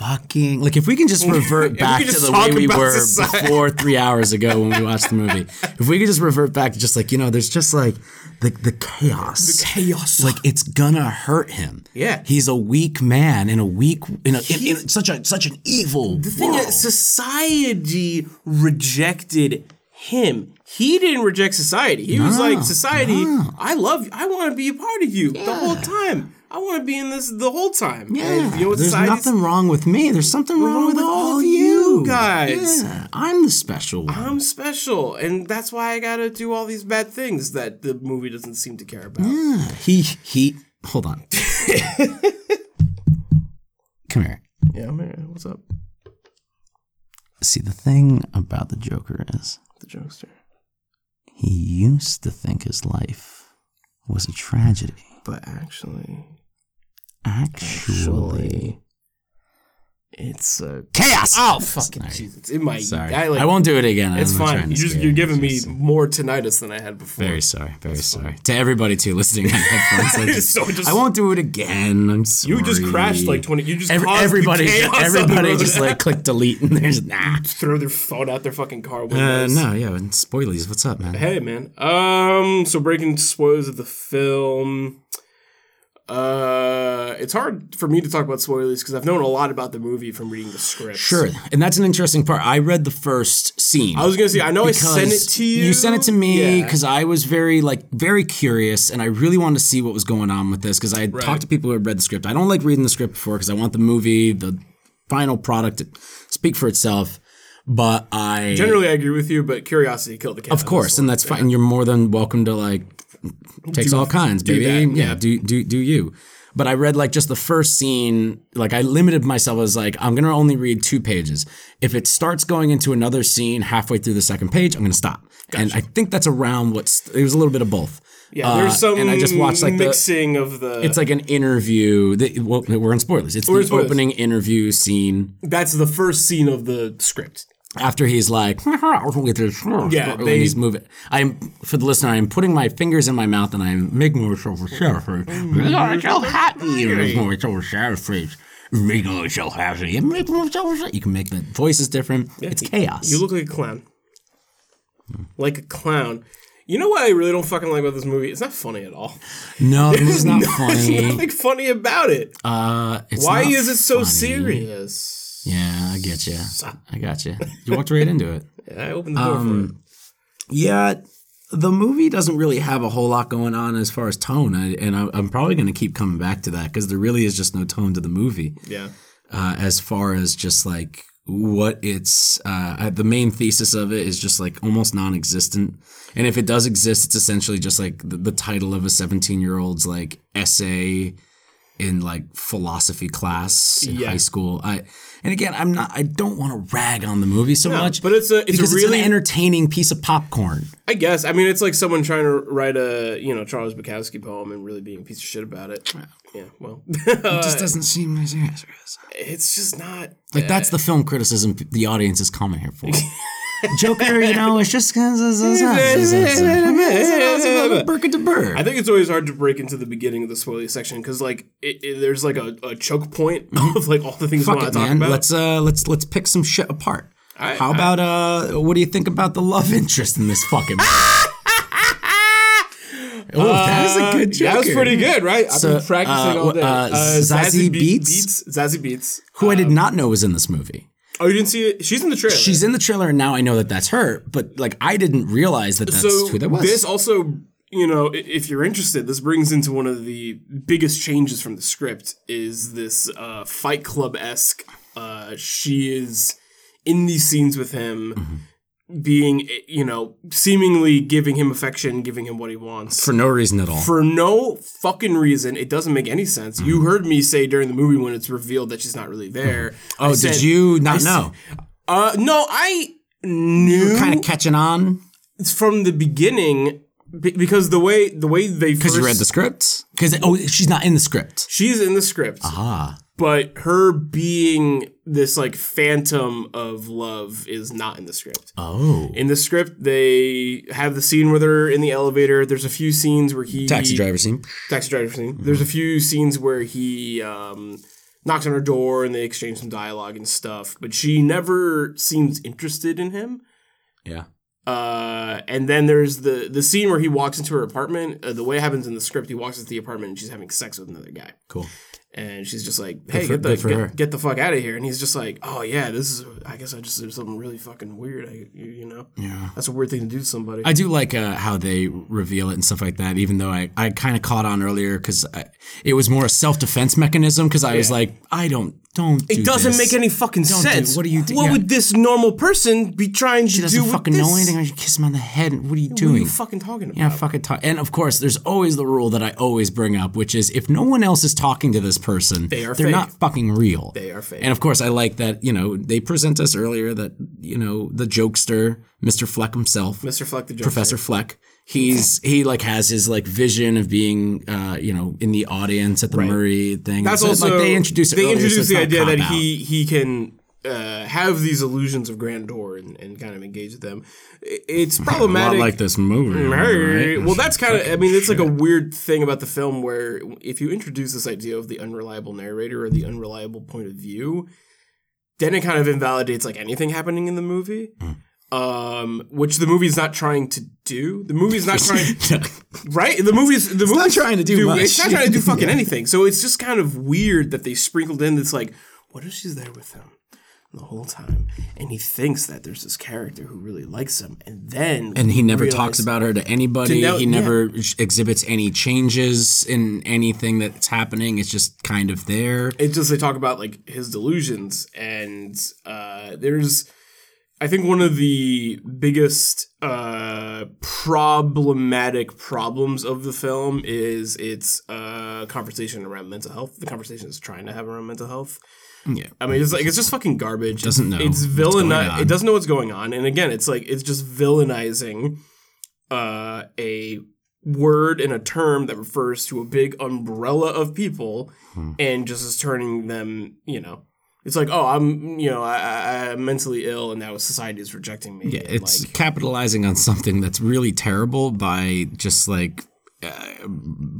B: fucking like if we can just revert back
A: can
B: to the way we were
A: society.
B: before three hours ago when we watched the movie. If we could just revert back to just like you know, there's just like the the chaos.
A: the chaos.
B: Like it's gonna hurt him.
A: Yeah.
B: he's a weak man in a weak in, a, in, in such a such an evil.
A: The thing
B: world.
A: is, society rejected him. He didn't reject society. He was like, society, I love you. I want to be a part of you the whole time. I want to be in this the whole time.
B: Yeah,
A: And you know
B: there's nothing wrong with me. There's something wrong, with, all of you
A: guys.
B: Yeah, I'm the special one.
A: I'm special, and that's why I gotta do all these bad things that the movie doesn't seem to care about.
B: Yeah, he he. Hold on. Come here.
A: Yeah, I'm here. what's up,
B: See, the thing about the Joker is
A: the jokester?
B: he used to think his life was a tragedy.
A: But actually,
B: Actually,
A: it's a
B: chaos.
A: oh fucking
B: Sorry.
A: Jesus! It might.
B: Sorry,
A: I,
B: I, won't do it again.
A: It's
B: I'm
A: fine. You just you're giving me more tinnitus than I had before.
B: Very sorry. Very sorry to everybody too listening. on headphones. I, just-
A: So just-
B: I won't do it again. I'm sorry.
A: You just crashed like twenty. You just
B: Every- everybody, everybody just like click delete and there's nah.
A: throw their phone out their fucking car
B: Uh,
A: windows.
B: no, yeah, and spoilies. What's up, man?
A: Hey man. Um. So breaking spoilers of the film. Uh, it's hard for me to talk about spoilers because I've known a lot about the movie from reading the script.
B: Sure, and that's an interesting part. I read the first scene.
A: I was gonna say I know I sent it to you.
B: You sent it to me
A: Yeah.
B: because I was very like very curious, and I really wanted to see what was going on with this because I had talked to people who had read the script. I don't like reading the script before because I want the movie, the final product, to speak for itself. But I
A: Generally, I agree with you, but curiosity killed the cat.
B: of course, and that's fine. And You're more than welcome to like takes all kinds, baby.
A: that,
B: yeah,
A: yeah.
B: do do do you? But I read like just the first scene. Like I limited myself as like I'm gonna only read two pages. If it starts going into another scene halfway through the second page, I'm gonna stop. And I think that's around what's. It was a little bit of both.
A: Yeah, there's
B: Uh,
A: some
B: and I just watched like the.
A: mixing of the.
B: It's like an interview. That, well, we're in spoilers. It's the
A: spoilers.
B: opening interview scene
A: that's the first scene of the script.
B: After he's like, yeah,
A: they-
B: he's moving. I'm for the listener. I'm putting my fingers in my mouth and I'm making myself a shower. I'm so happy. Making myself shower. Making myself happy. Making myself. a- You can make the voices different. It's chaos.
A: You look like a clown. Like a clown. You know what I really don't fucking like about this movie? It's not funny at all.
B: no, this is not
A: There's
B: funny.
A: nothing funny about it.
B: Uh, it's
A: Why is it so
B: funny.
A: serious?
B: Yeah, I get you. I got you. You walked right into it.
A: I opened the door for it.
B: Yeah, the movie doesn't really have a whole lot going on as far as tone, I, and I, I'm probably going to keep coming back to that because there really is just no tone to the movie.
A: Yeah.
B: uh, as far as just like what it's uh, the main thesis of it is just like almost non-existent and if it does exist it's essentially just like the, the title of a 17 year old's like essay in like philosophy class in
A: Yeah.
B: high school i and again i'm not i don't want to rag on the movie so much
A: but it's a- it's a really-
B: it's an entertaining piece of popcorn
A: I guess. I mean, it's like someone trying to write a, you know, Charles Bukowski poem and really being a piece of shit about it. Yeah, well.
B: it just doesn't seem as serious
A: it's just not.
B: Like that's the film criticism the audience is coming here for. Joker, you know, it's just burka to bird.
A: I think it's always hard to break into the beginning of the spoiler section because, like, it, it- there's like a, a choke point of like all the things I
B: Fuck
A: want
B: it,
A: to talk
B: man.
A: about.
B: Let's uh, let's let's pick some shit apart.
A: I-
B: How about uh, what do you think about the love interest in this fucking? oh, that is a good Joker.
A: That was pretty good, right? I've been practicing
B: uh,
A: all day.
B: uh, Zazie Beetz?
A: Zazie Beetz.
B: Who I did not know was in this movie.
A: Oh, you didn't see it? She's in the trailer.
B: She's in the trailer, and now I know that that's her. But like, I didn't realize that that's
A: so
B: who that was.
A: this also, you know, if you're interested, this brings into one of the biggest changes from the script is this uh, Fight Club esque. Uh, she is in these scenes with him.
B: Mm-hmm.
A: Being, you know, seemingly giving him affection, giving him what he wants.
B: for no reason at all.
A: for no fucking reason. It doesn't make any sense.
B: Mm-hmm.
A: You heard me say during the movie when it's revealed that she's not really there.
B: oh,
A: I
B: did you not
A: I
B: know?
A: Uh, no, I knew
B: Kind of catching on It's
A: from the beginning because the way the way they
B: because you read the script. Because oh, she's not in the script.
A: she's in the script,
B: Ah,
A: but her being this like phantom of love is not in the script.
B: oh,
A: In the script, they have the scene where they're in the elevator. There's a few scenes where he
B: taxi driver scene.
A: taxi driver scene. There's a few scenes where he um, knocks on her door and they exchange some dialogue and stuff, but she never seems interested in him.
B: Yeah.
A: Uh, and then there's the the scene where he walks into her apartment. Uh, the way it happens in the script, he walks into the apartment and she's having sex with another guy.
B: Cool.
A: And she's just like, "Hey,
B: for-
A: get the
B: good for her.
A: get, get the fuck out of here!" And he's just like, "Oh yeah, this is. I guess I just did something really fucking weird. I, you, know,
B: Yeah.
A: that's a weird thing to do to somebody."
B: I do like uh, how they reveal it and stuff like that. Even though I, I kind of caught on earlier because it was more a self defense mechanism. Because I was like, I don't don't.
A: it doesn't make any fucking
B: do-
A: sense.
B: what are you do-
A: What
B: yeah.
A: would this normal person be trying to do?
B: She
A: doesn't
B: fucking
A: this?
B: know anything. I should kiss him on the head. What are you
A: What are
B: doing?
A: you fucking talking about?
B: yeah, fucking talk. And of course, there's always the rule that I always bring up, which is if no one else is talking to this person,
A: They are
B: they're
A: fake.
B: not fucking real.
A: They are fake.
B: And of course, I like that. You know, they present us earlier that you know the jokester, Mr. Fleck himself,
A: Mr. Fleck the Joker.
B: Professor Fleck. He's he like has his like vision of being uh you know in the audience at the Murray thing.
A: That's
B: So,
A: also
B: like they introduce it
A: they
B: earlier,
A: introduce
B: it's
A: the idea that
B: cop-out.
A: he he can uh, have these illusions of grandeur and, and kind of engage with them. It's
B: a
A: problematic.
B: lot like this movie.
A: Right. Well, that's kind of. I mean, it's like a weird thing about the film where if you introduce this idea of the unreliable narrator or the unreliable point of view, then it kind of invalidates like anything happening in the movie.
B: Hmm.
A: um, which the movie's not trying to do. The movie's not trying, right? The movie's the movie's
B: not trying to do much.
A: It's not trying to do fucking anything. So it's just kind of weird that they sprinkled in this like, what if she's there with him the whole time, and he thinks that there's this character who really likes him, and then
B: and he never talks about her to anybody.
A: To no-
B: he
A: yeah.
B: never exhibits any changes in anything that's happening. It's just kind of there.
A: it's just they talk about like his delusions and uh there's i think one of the biggest uh problematic problems of the film is its uh conversation around mental health the conversation is trying to have around mental health
B: Yeah.
A: I mean, it's like it's just fucking garbage.
B: Doesn't know
A: It's
B: what's
A: villain. It doesn't know what's going on. And again, it's like it's just villainizing uh, a word and a term that refers to a big umbrella of people,
B: Hmm.
A: and just is turning them. You know, it's like, oh, I'm you know, I, I, I'm mentally ill, and now society is rejecting me.
B: Yeah, it's
A: like,
B: capitalizing on something that's really terrible by just like uh,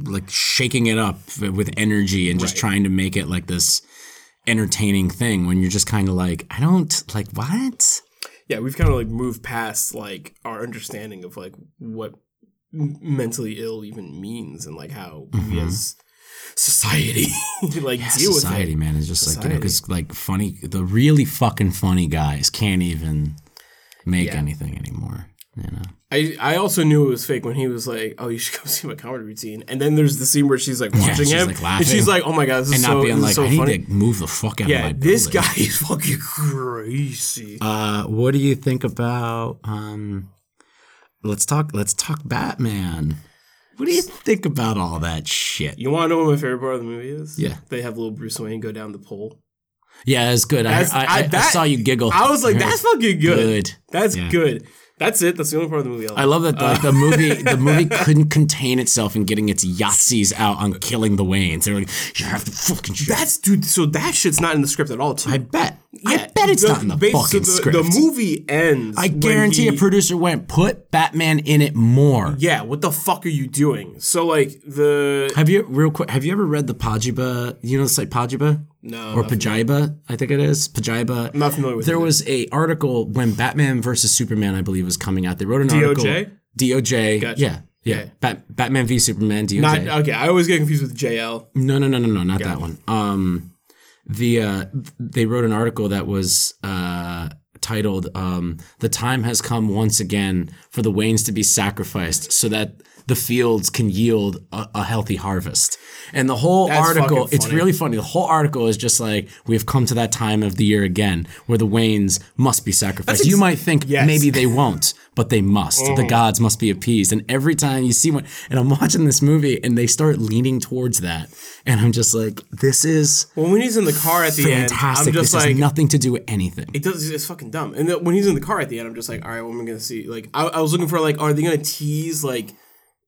B: like shaking it up with energy and just
A: Right.
B: trying to make it like this entertaining thing when you're just kind of like I don't like what
A: yeah, we've kind of like moved past like our understanding of like what mentally ill even means and like how we mm-hmm. as society like deal with it.
B: society man is just like you know
A: Society.
B: because like funny the really fucking funny guys can't even make
A: Yeah.
B: anything anymore you know
A: I, I also knew it was fake when he was like, "Oh, you should come see my comedy routine." And then there's the scene where she's like watching
B: she's,
A: him,
B: like,
A: and she's like, "Oh my god, this is
B: and
A: so,
B: not being like
A: so
B: I need
A: funny."
B: to move the fuck out of
A: yeah,
B: my
A: this
B: building.
A: guy is fucking crazy.
B: Uh, what do you think about um? Let's talk. Let's talk Batman. What do you think about all that shit?
A: you want to know what my favorite part of the movie is?
B: Yeah.
A: they have little Bruce Wayne go down the pole.
B: Yeah, that's good. I,
A: That's-
B: I, I,
A: I-
B: I saw you giggle.
A: I was like, "That's fucking good.
B: good.
A: That's
B: Yeah.
A: good. That's it. That's the only part of the movie I like."
B: I love that like, the movie the movie couldn't contain itself in getting its Yahtzees out on killing the Waynes. They're like, you have to fucking shoot.
A: That's dude. So that shit's not in the script at all. Too.
B: I bet. I bet it's not in the
A: so
B: fucking
A: the,
B: script.
A: The movie ends.
B: I guarantee
A: he-
B: a producer went put Batman in it more.
A: Yeah, what the fuck are you doing? So like the
B: Have you real quick? Have you ever read the Pajiba? You know the site Pajiba
A: no
B: or Pajiba? I think it is Pajiba.
A: I'm not familiar with
B: There
A: it.
B: was a article when Batman versus Superman, I believe, was coming out. They wrote an
A: DOJ?
B: article. DOJ.
A: Gotcha.
B: Yeah, yeah.
A: Okay.
B: Bat, Batman v Superman. DOJ.
A: not okay. I always get confused with JL.
B: No, no, no, no, no, not that one. Um, the uh, they wrote an article that was uh titled um, "The time has come once again for the Waynes to be sacrificed, so that the fields can yield a, a healthy harvest." And the whole
A: That's
B: article, it's really funny. The whole article is just like we've come to that time of the year again where the Waynes must be sacrificed.
A: That's
B: you might think
A: Yes.
B: maybe they won't, but they must.
A: Mm.
B: The gods must be appeased. And every time you see one, and I'm watching this movie, and they start leaning towards that, and I'm just like, this is
A: Well, when he's in the car at the
B: fantastic.
A: end, I'm
B: This
A: just
B: has
A: like,
B: nothing to do with anything.
A: it does. It's fucking dumb. And then when he's in the car at the end, I'm just like, all right, what am I gonna see? Like, I, I was looking for like, are they gonna tease like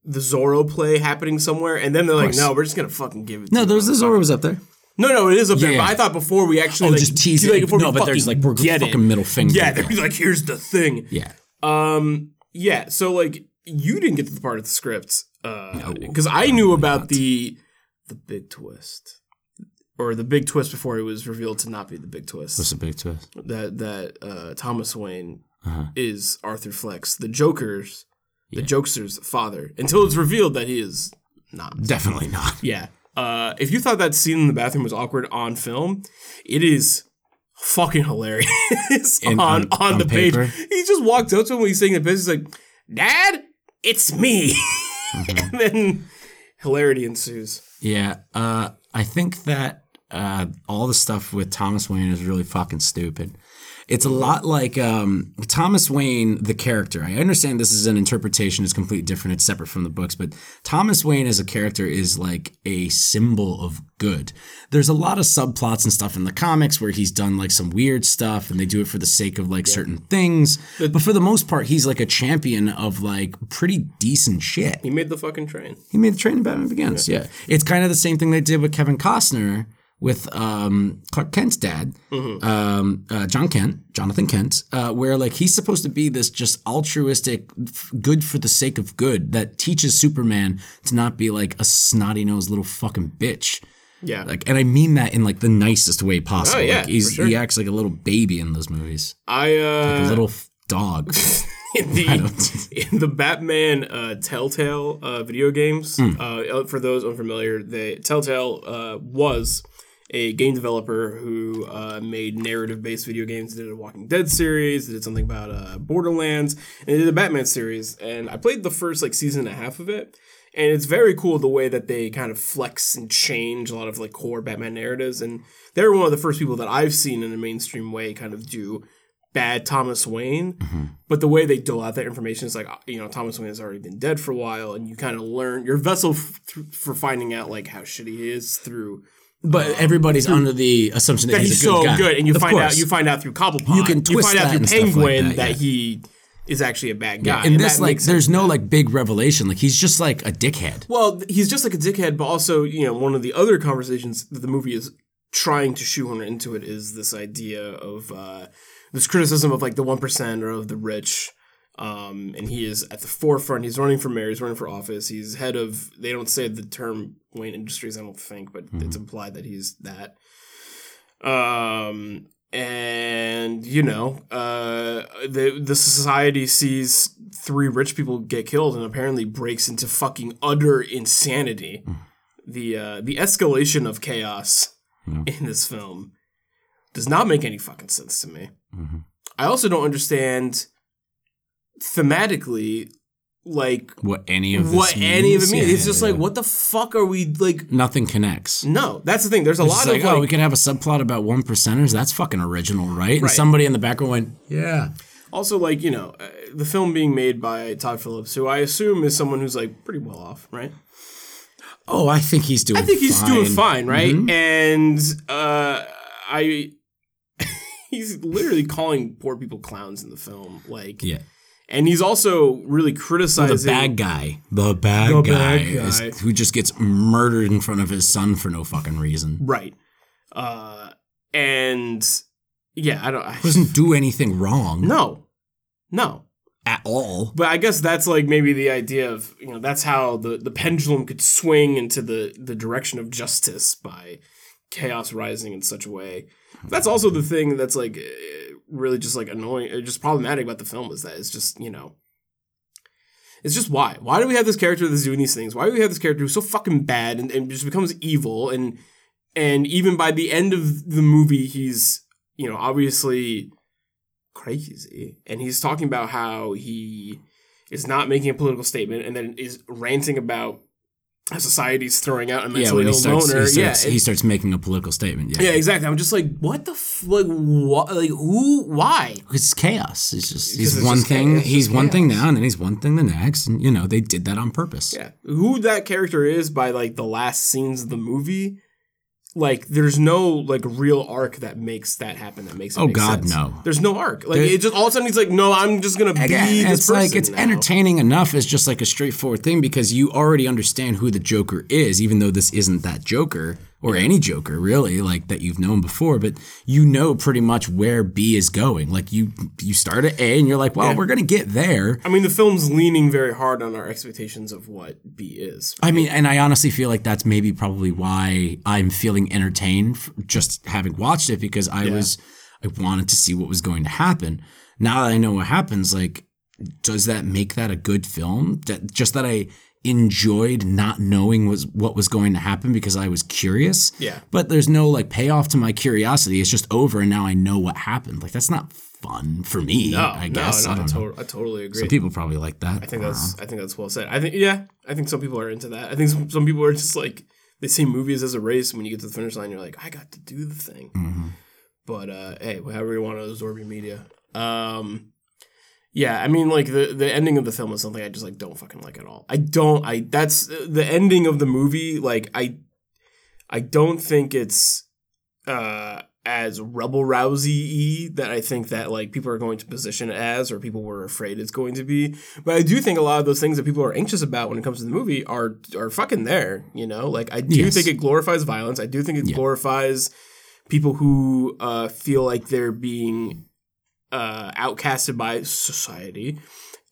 A: the Zorro play happening somewhere? And then they're like,
B: course.
A: no, we're just gonna fucking give it.
B: No, there's the. Zorro was up there.
A: No, no, it is up there.
B: Yeah.
A: But I thought before we actually
B: Oh,
A: like,
B: just tease
A: like,
B: it. No, but there's, like, we're
A: get
B: fucking
A: it.
B: middle finger.
A: Yeah, they're like, here's the thing.
B: Yeah.
A: Um. Yeah. So like, you didn't get to the part of the script, uh, because I knew about the the big twist, or the big twist before it was revealed to not be the big twist.
B: What's a big twist?
A: that that uh, Thomas Wayne
B: Uh-huh.
A: is Arthur Fleck's, the Joker's, the
B: Yeah.
A: Jokester's father, until it's revealed that he is not.
B: Definitely not.
A: Yeah. Uh, if you thought that scene in the bathroom was awkward on film, it is fucking hilarious on,
B: on-
A: on,
B: on
A: the
B: paper?
A: page. He just walked up to him when he's saying the business. He's like, "Dad, it's me,"
B: Mm-hmm.
A: and then hilarity ensues.
B: Yeah, uh, I think that uh, all the stuff with Thomas Wayne is really fucking stupid. It's a lot like um, Thomas Wayne, the character. I understand this is an interpretation; it's completely different. It's separate from the books, but Thomas Wayne as a character is like a symbol of good. There's a lot of subplots and stuff in the comics where he's done like some weird stuff, and they do it for the sake of like certain things. But for the most part, he's like a champion of like pretty decent shit.
A: He made the fucking train.
B: He made the train in Batman Begins. Yeah. It's kind of the same thing they did with Kevin Costner with um, Clark Kent's dad, um, uh, John Kent, Jonathan Kent, uh, where like he's supposed to be this just altruistic, f- good for the sake of good that teaches Superman to not be like a snotty nosed little fucking bitch.
A: Yeah.
B: Like, and I mean that in like the nicest way possible.
A: Oh, yeah,
B: like,
A: sure.
B: he acts like a little baby in those movies,
A: I uh,
B: a little f- dog.
A: in the in the Batman uh, Telltale uh, video games.
B: Hmm.
A: Uh, for those unfamiliar, the Telltale uh, was a game developer who uh, made narrative-based video games. They did a Walking Dead series. They did something about uh, Borderlands, and they did a Batman series. And I played the first like season and a half of it. And it's very cool the way that they kind of flex and change a lot of like core Batman narratives. And they're one of the first people that I've seen in a mainstream way kind of do bad Thomas Wayne, but the way they dole out that information is like uh, you know Thomas Wayne has already been dead for a while, and you kind of learn your vessel f- th- for finding out like how shitty he is through
B: But everybody's under the assumption that,
A: that
B: he's,
A: he's,
B: a good
A: so
B: guy.
A: good, and you
B: Of
A: find out you find out through Cobblepot.
B: You can twist
A: find out through
B: and stuff like
A: Penguin
B: that,
A: that,
B: yeah.
A: he is actually a bad guy.
B: in
A: and
B: this like there's no like big revelation. Like he's just like a dickhead.
A: Well, he's just like a dickhead, but also, you know, one of the other conversations that the movie is trying to shoehorn into it is this idea of uh, this criticism of like the one percent or of the rich. Um, and he is at the forefront. He's running for mayor. He's running for office. He's head of. They don't say the term Wayne Industries. I don't think, but it's implied that he's that. Um, and you know, uh, the the society sees three rich people get killed and apparently breaks into fucking utter insanity. The uh, the escalation of chaos in this film does not make any fucking sense to me. I also don't understand thematically like
B: What any of this
A: what any of it
B: means.
A: means.
B: Yeah,
A: it's just
B: yeah,
A: like
B: yeah.
A: what the fuck are we like?
B: nothing connects.
A: No, that's the thing. There's a
B: It's
A: lot
B: like,
A: of like,
B: oh, we could have a subplot about one percenters. That's fucking original, right? And somebody in the background went, yeah.
A: Also, like you know, uh, the film being made by Todd Phillips, who I assume is someone who's like pretty well off, right?
B: Oh, I think he's doing.
A: I think he's
B: fine. Mm-hmm.
A: doing fine, right? And uh, I, he's literally calling poor people clowns in the film, like,
B: Yeah.
A: And he's also really criticizing The
B: bad guy, the bad
A: The
B: guy,
A: bad
B: is- who just gets murdered in front of his son for no fucking reason.
A: right? Uh, and yeah, I don't. I,
B: Doesn't do anything wrong
A: no, no.
B: at all.
A: But I guess that's like maybe the idea of you know that's how the the pendulum could swing into the the direction of justice by chaos rising in such a way. That's also the thing that's like really just like annoying, eh, just problematic about the film is that it's just you know. It's just why? Why do we have this character that's doing these things? Why do we have this character who's so fucking bad and, and just becomes evil and and even by the end of the movie he's you know obviously crazy and he's talking about how he is not making a political statement and then is ranting about society's throwing out a
B: Yeah,
A: mentally
B: when he
A: ill
B: starts,
A: loner.
B: he starts,
A: yeah,
B: he starts making a political statement. Yeah,
A: yeah, exactly. I'm just like, what the f- like what like who why?
B: It's chaos. It's just he's
A: it's
B: one
A: just
B: thing. He's one thing now, and then he's one thing the next. And you know they did that on purpose.
A: Yeah, who that character is by like the last scenes of the movie. Like, there's no like real arc that makes that happen. That makes it
B: Oh,
A: make
B: God,
A: sense.
B: no.
A: There's no arc. Like
B: There-
A: it just all of a sudden he's like, no, I'm just gonna be
B: it's like it's
A: now.
B: entertaining enough as just like a straightforward thing because you already understand who the Joker is, even though this isn't that Joker or any Joker really, like that you've known before. But you know pretty much where B is going. Like you, you start at A and you're like, well,
A: Yeah.
B: we're gonna get there.
A: I mean, the film's leaning very hard on our expectations of what B is.
B: I mean, and I honestly feel like that's maybe probably why I'm feeling entertained just having watched it because I was I wanted to see what was going to happen. Now that I know what happens, like, does that make that a good film? That, just that I enjoyed not knowing was what was going to happen because I was curious.
A: Yeah.
B: But there's no like payoff to my curiosity. It's just over, and now I know what happened. Like that's not fun for me.
A: No,
B: I guess
A: no,
B: I
A: no, I,
B: know.
A: to- I totally agree.
B: Some people probably like that.
A: I think that's I think that's well said. I think yeah, I think some people are into that. I think some, some people are just like they see movies as a race. When you get to the finish line, you're like, I got to do the thing.
B: Mm-hmm.
A: But uh, hey, however you want to absorb your media. Um, yeah, I mean, like the the ending of the film is something I just like don't fucking like at all. I don't. I that's the ending of the movie. Like I, I don't think it's uh as rebel rousey that I think that like people are going to position it as or people were afraid it's going to be. But I do think a lot of those things that people are anxious about when it comes to the movie are are fucking there, you know? Like I do
B: Yes.
A: think it glorifies violence. I do think it
B: Yeah.
A: glorifies people who uh feel like they're being uh outcasted by society.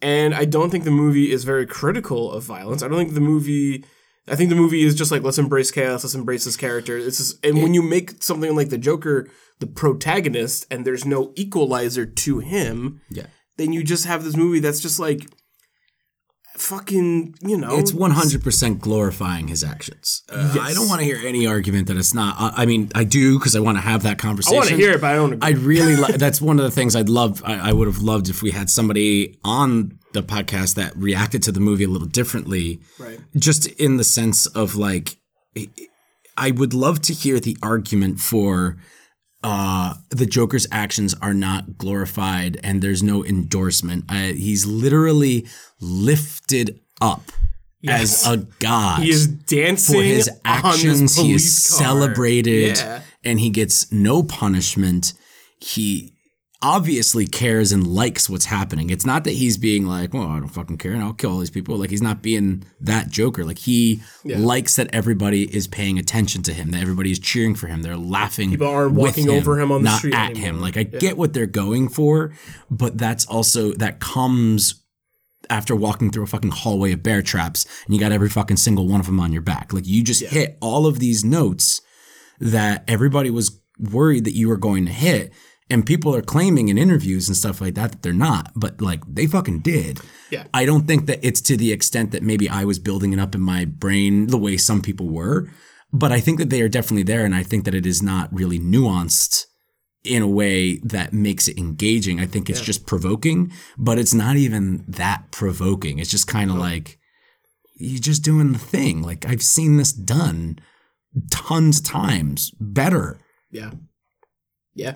A: And I don't think the movie is very critical of violence. I don't think the movie I think the movie is just like let's embrace chaos, let's embrace this character. It's just, and when you make something like the Joker the protagonist and there's no equalizer to him,
B: Yeah.
A: then you just have this movie that's just like fucking, you know,
B: It's 100% glorifying his actions. Uh, I don't want to hear any argument that it's not. I, I mean, I do because I want to have that conversation.
A: I want to hear it, but I don't agree.
B: I'd really li- that's one of the things I'd love I, I would have loved if we had somebody on the podcast that reacted to the movie a little differently.
A: Right.
B: Just in the sense of like I would love to hear the argument for uh the Joker's actions are not glorified and there's no endorsement. Uh, he's literally lifted up
A: Yes.
B: as a god
A: he is dancing
B: for his actions. He is
A: car.
B: celebrated
A: Yeah.
B: and he gets no punishment. He obviously cares and likes what's happening. It's not that he's being like, well, I don't fucking care and I'll kill all these people. Like he's not being that Joker. Like he likes that everybody is paying attention to him, that everybody is cheering for him. They're laughing.
A: People
B: with
A: walking over him on the
B: not
A: street
B: at
A: anymore.
B: him. Like I get what they're going for, but that's also that comes after walking through a fucking hallway of bear traps and you got every fucking single one of them on your back. Like you just hit all of these notes that everybody was worried that you were going to hit. And people are claiming in interviews and stuff like that that they're not, but like they fucking did.
A: Yeah.
B: I don't think that it's to the extent that maybe I was building it up in my brain the way some people were, but I think that they are definitely there. And I think that it is not really nuanced in a way that makes it engaging. I think it's just provoking, but it's not even that provoking. It's just kind of like you're just doing the thing. Like I've seen this done tons of times better.
A: Yeah. Yeah.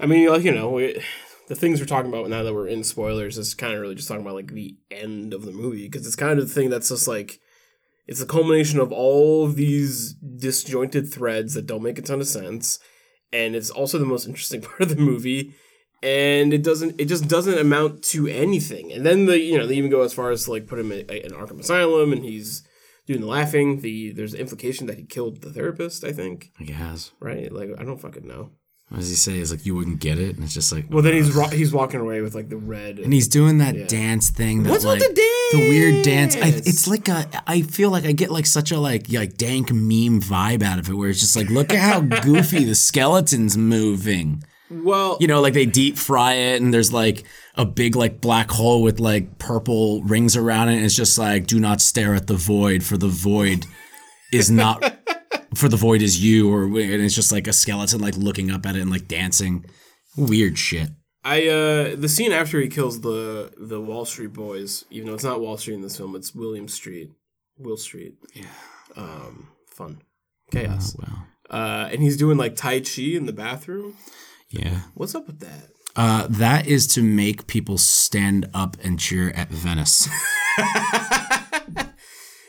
A: I mean, like, you know, we, the things we're talking about now that we're in spoilers is kind of really just talking about like the end of the movie because it's kind of the thing that's just like it's a culmination of all of these disjointed threads that don't make a ton of sense and it's also the most interesting part of the movie and it doesn't it just doesn't amount to anything. And then the you know they even go as far as to like put him in, in Arkham Asylum and he's doing the laughing the there's the implication that he killed the therapist I think.
B: It has.
A: right? Like I don't fucking know
B: What does he say? Is like you wouldn't get it, and it's just like.
A: well, then he's ro- he's walking away with like the red.
B: and he's doing that dance thing. That,
A: What's with
B: like,
A: the
B: The weird dance. I,
A: dance?
B: it's like a. I feel like I get like such a like like dank meme vibe out of it, where it's just like, look at how goofy the skeleton's moving.
A: well,
B: You know, like they deep fry it, and there's like a big like black hole with like purple rings around it, and it's just like, do not stare at the void, for the void is not. For the void is you, or and it's just like a skeleton like looking up at it and like dancing, weird shit.
A: I uh the scene after he kills the the Wall Street boys, even though it's not Wall Street in this film, it's William Street, Will Street. Yeah. Um, fun, chaos.
B: Well,
A: Uh, and he's doing like Tai Chi in the bathroom.
B: yeah.
A: What's up with that?
B: Uh, that is to make people stand up and cheer at Venice.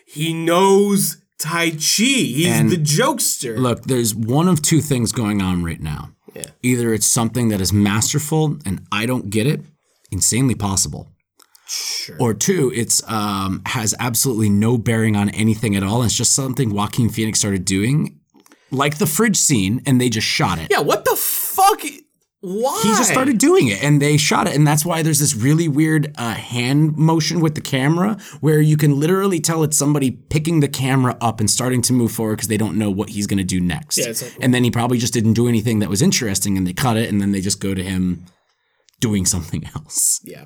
A: He knows Tai Chi. He's
B: And-
A: the jokester.
B: Look, there's one of two things going on right now.
A: Yeah.
B: Either it's something that is masterful and I don't get it, insanely possible.
A: Sure.
B: Or two, it's um, has absolutely no bearing on anything at all. And it's just something Joaquin Phoenix started doing, like the fridge scene, and they just shot it.
A: yeah. What the fuck? Why?
B: He just started doing it and they shot it. And that's why there's this really weird uh, hand motion with the camera where you can literally tell it's somebody picking the camera up and starting to move forward because they don't know what he's going to do next.
A: Yeah, like-
B: and then he probably just didn't do anything that was interesting and they cut it and then they just go to him doing something else.
A: Yeah.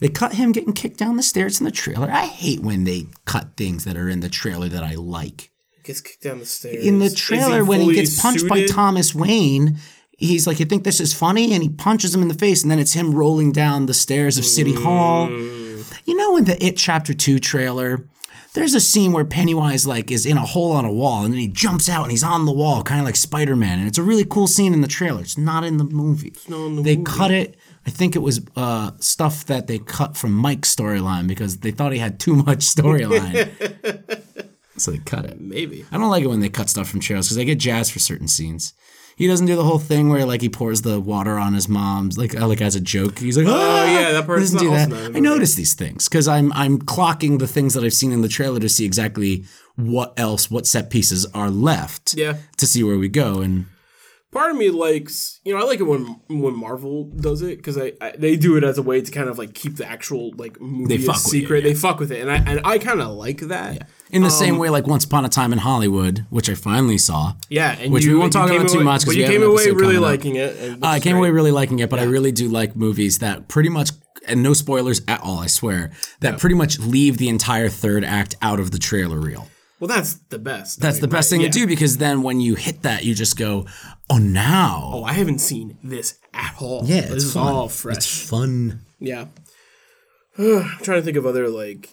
B: They cut him getting kicked down the stairs in the trailer. I hate when they cut things that are in the trailer that I like
A: Gets kicked down the stairs.
B: in the
A: Is he
B: trailer when he gets punched by? Thomas Wayne. He's like, "You think this is funny?" And he punches him in the face, and then it's him rolling down the stairs of City Hall. You know, in the It Chapter Two trailer, there's a scene where Pennywise like is in a hole on a wall, and then he jumps out and he's on the wall, kind of like Spider Man, and it's a really cool scene in the trailer. It's not in the movie. they cut it. I think it was uh, stuff that they cut from Mike's storyline because they thought he had too much storyline. so they cut it.
A: Maybe.
B: I don't like it when they cut stuff from trailers because I get jazzed for certain scenes. He doesn't do the whole thing where like he pours the water on his mom's like uh, like as a joke. He's like, oh
A: yeah, that person
B: doesn't do that.
A: also not in the
B: I notice these things because I'm I'm clocking the things that I've seen in the trailer to see exactly what else what set pieces are left.
A: Yeah.
B: to see where we go and
A: part of me likes you know I like it when when Marvel does it because I, I they do it as a way to kind of like keep the actual like movie
B: with you,
A: secret.
B: yeah.
A: They fuck with it, and I and I kind of like that.
B: In the
A: Um,
B: same way like Once Upon a Time in Hollywood, which I finally saw.
A: Yeah, and
B: Which
A: you,
B: we won't talk about too much.
A: But you came away really
B: up.
A: liking it.
B: Uh, I came away really liking it, but I really do like movies that pretty much and no spoilers at all, I swear, that pretty much leave the entire third act out of the trailer reel.
A: Well, that's the best.
B: That's
A: I
B: the best
A: right,
B: thing
A: yeah.
B: to do because then when you hit that, you just go, oh, now.
A: Oh, I haven't seen this at all.
B: yeah,
A: this
B: it's
A: is
B: fun.
A: all fresh.
B: It's fun.
A: Yeah. I'm trying to think of other like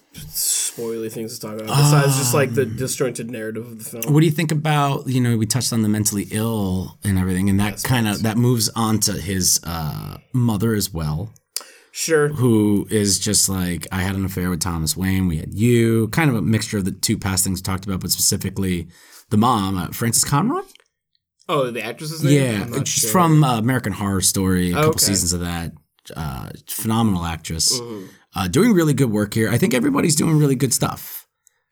A: spoily things to talk about besides just like the disjointed narrative of the film.
B: What do you think about, you know, we touched on the mentally ill and everything, and that kind of, that moves on to his uh, mother as well.
A: Sure.
B: who is just like I had an affair with Thomas Wayne. We had you, kind of a mixture of the two past things we talked about, but specifically the mom, uh, Frances Conroy.
A: Oh, the actress's name.
B: Yeah, she's
A: sure.
B: from uh, American Horror Story. A couple
A: Okay.
B: seasons of that. Uh, phenomenal actress,
A: Mm-hmm.
B: Uh, doing really good work here. I think everybody's doing really good stuff.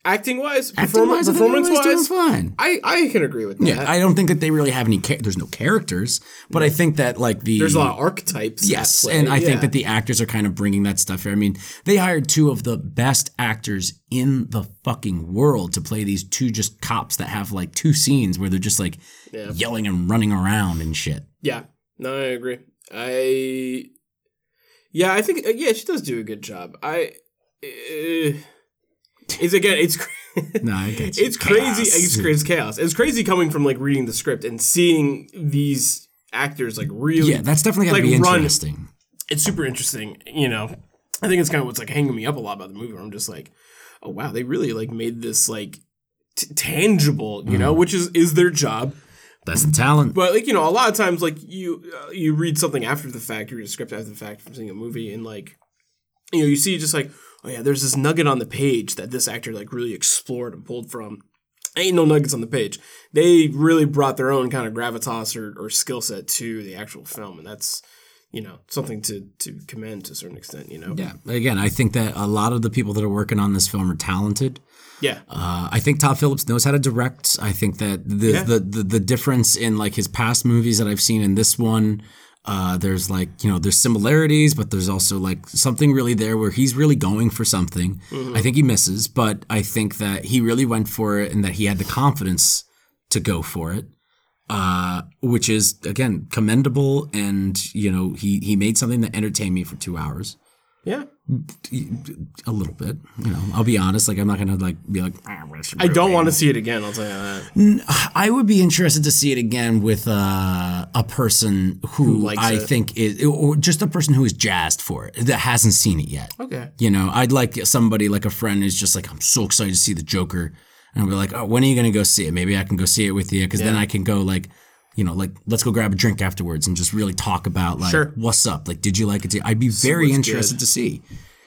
A: acting wise,
B: Acting
A: performance,
B: wise,
A: performance
B: doing
A: wise.
B: fine.
A: I I can agree with that.
B: Yeah, I don't think that they really have any. There's no characters, but I think that like the
A: There's a lot of archetypes.
B: Yes,
A: play,
B: and I
A: yeah.
B: think that the actors are kind of bringing that stuff here. I mean, they hired two of the best actors in the fucking world to play these two just cops that have like two scenes where they're just like
A: Yeah.
B: yelling and running around and shit.
A: Yeah, no, I agree. I, yeah, I think uh, yeah, she does do a good job. I, uh, it's again, it's
B: No, I get you.
A: it's crazy. It's, it's chaos. It's crazy coming from like reading the script and seeing these actors like really.
B: Yeah, that's definitely got to
A: like,
B: be
A: run-
B: interesting.
A: it's super interesting. You know, I think it's kind of what's like hanging me up a lot about the movie. Where I'm just like, oh wow, they really like made this like t- tangible. You
B: Mm-hmm.
A: know, which is is their job.
B: That's the talent.
A: But like you know, a lot of times like you uh, you read something after the fact, you read a script after the fact from seeing a movie, and like you know you see just like oh yeah, there's this nugget on the page that this actor like really explored and pulled from. Ain't no nuggets on the page. They really brought their own kind of gravitas or, or skill set to the actual film, and that's you know something to to commend to a certain extent. You know,
B: Yeah, again, I think that a lot of the people that are working on this film are talented.
A: Yeah,
B: Uh, I think Todd Phillips knows how to direct. I think that the,
A: Yeah.
B: the, the the difference in like his past movies that I've seen in this one, uh, there's like you know there's similarities, but there's also like something really there where he's really going for something. I think he misses, but I think that he really went for it and that he had the confidence to go for it. Uh, which is again commendable, and you know he he made something that entertained me for two hours
A: yeah.
B: a little bit. You know, I'll be honest. Like I'm not gonna like be like. "Ah,
A: I don't want to see it again. I'll tell you that.
B: I would be interested to see it again with uh, a person who,
A: likes
B: I
A: it.
B: think is, or just a person who is jazzed for it that hasn't seen it yet.
A: Okay.
B: You know, I'd like somebody like a friend who's just like, I'm so excited to see the Joker, and I'll be like, oh, when are you gonna go see it? Maybe I can go see it with you because then I can go like. You know, like let's go grab a drink afterwards and just really talk about like
A: Sure.
B: what's up. Like, did you like it? I'd be very
A: what's
B: interested to see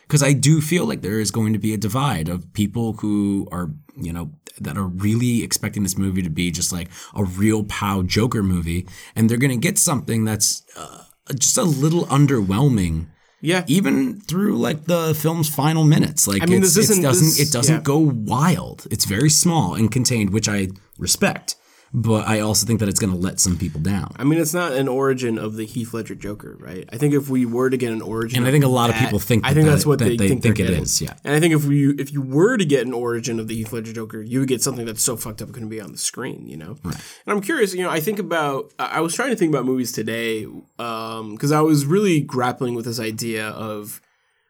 B: because I do feel like there is going to be a divide of people who are, you know, that are really expecting this movie to be just like a real pow Joker movie, and they're going to get something that's uh, just a little underwhelming.
A: Yeah.
B: Even through like the film's final minutes, like
A: I mean, this
B: it
A: isn't-
B: doesn't
A: this-
B: it doesn't
A: yeah.
B: go wild. It's very small and contained, which I respect, but I also think that it's going to let some people down.
A: I mean, it's not an origin of the Heath Ledger Joker, right? I think if we were to get an origin,
B: And I think a lot of people think
A: I
B: that
A: think
B: that-
A: that's what
B: that
A: they,
B: they
A: think,
B: think it
A: getting.
B: is, yeah.
A: And I think if we if you were to get an origin of the Heath Ledger Joker, you would get something that's so fucked up it couldn't be on the screen, you know. Right. And I'm curious, you know, I think about I I was trying to think about movies today um, because I was really grappling with this idea of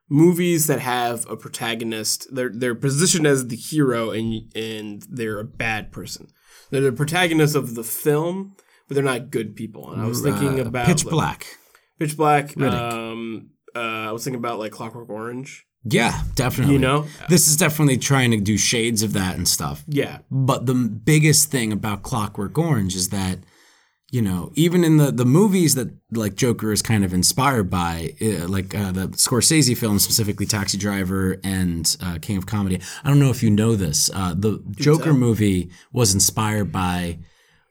A: movies that have a protagonist they're they're positioned as the hero and and they're a bad person they're the protagonists of the film but they're not good people. And i was thinking
B: Uh,
A: about
B: Pitch
A: like,
B: Black.
A: pitch black um uh i was thinking about like clockwork orange.
B: Yeah, definitely.
A: you know?
B: This is definitely trying to do shades of that and stuff.
A: yeah.
B: But the biggest thing about Clockwork Orange is that, you know, even in the the movies that like Joker is kind of inspired by, uh, like uh, the Scorsese films, specifically Taxi Driver and uh, King of Comedy. I don't know if you know this. Uh, the Joker movie was inspired by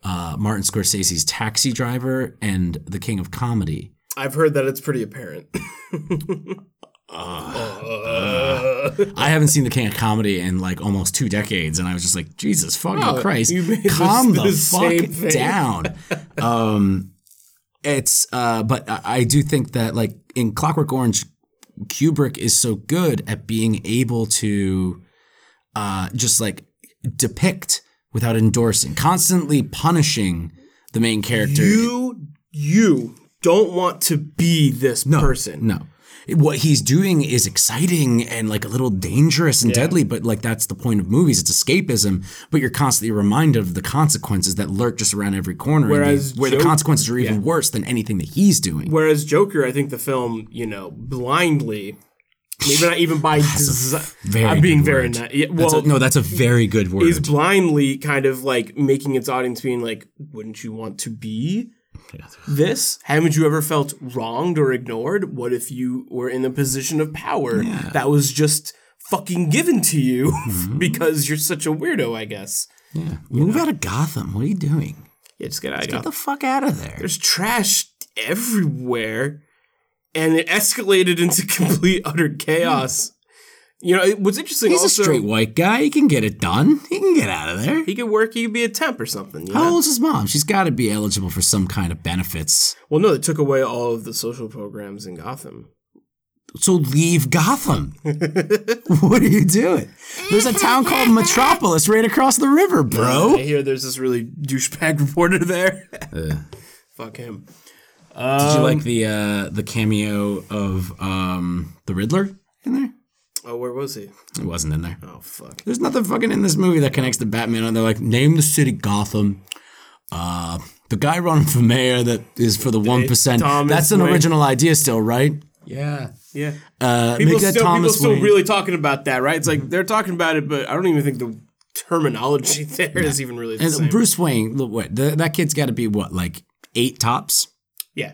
B: uh, Martin Scorsese's Taxi Driver and The King of Comedy.
A: i've heard that it's pretty apparent
B: I haven't seen the King of Comedy in like almost two decades, and I was just like, Jesus fucking
A: Oh,
B: Christ, calm
A: the-
B: fuck down. um, it's uh, but I, I do think that like in Clockwork Orange, Kubrick is so good at being able to uh, just like depict without endorsing, constantly punishing the main character.
A: you you don't want to be this person.
B: No. What he's doing is exciting and like a little dangerous and deadly, but like that's the point of movies. It's escapism, but you're constantly reminded of the consequences that lurk just around every corner. and the-
A: Whereas
B: where the consequences are even worse than anything that he's doing.
A: Whereas Joker, I think the film, you know, blindly, maybe not even by design. I'm being very
B: word.
A: nice. Yeah,
B: That's
A: well,
B: a, no, that's a very good word.
A: is blindly kind of like making its audience being like, wouldn't you want to be this? Haven't you ever felt wronged or ignored? What if you were in a position of power that was just fucking given to you mm-hmm. because you're such a weirdo, I guess.
B: yeah. Move out of Gotham. What are you doing?
A: Yeah, just get out of
B: Get the fuck out of there.
A: There's trash everywhere, and it escalated into complete utter chaos. You know, it- what's interesting
B: He's
A: also,
B: a straight white guy. He can get it done. He can get out of there.
A: he could work, he could be a temp or something. You
B: How
A: know?
B: old's his mom? She's got to be eligible for some kind of benefits.
A: Well, no, they took away all of the social programs in Gotham.
B: So leave Gotham. what are you doing? There's a town called Metropolis right across the river, bro.
A: I hear there's this really douchebag reporter there. Fuck him.
B: Did you like the uh, the cameo of um, the Riddler in there?
A: Oh, where was he?
B: It wasn't in there.
A: Oh, fuck.
B: There's nothing fucking in this movie that connects to Batman. And they're like, name the city Gotham. Uh, the guy running for mayor that is for the one percent. That's an
A: Wayne.
B: original idea, still, right? Yeah.
A: Yeah.
B: Uh,
A: People
B: make that
A: still, people
B: Thomas
A: still
B: Wayne.
A: really talking about that, right? It's like they're talking about it, but I don't even think the terminology there is even really the
B: And
A: same.
B: Bruce Wayne, look, what the, that kid's got to be what, like eight tops.
A: yeah.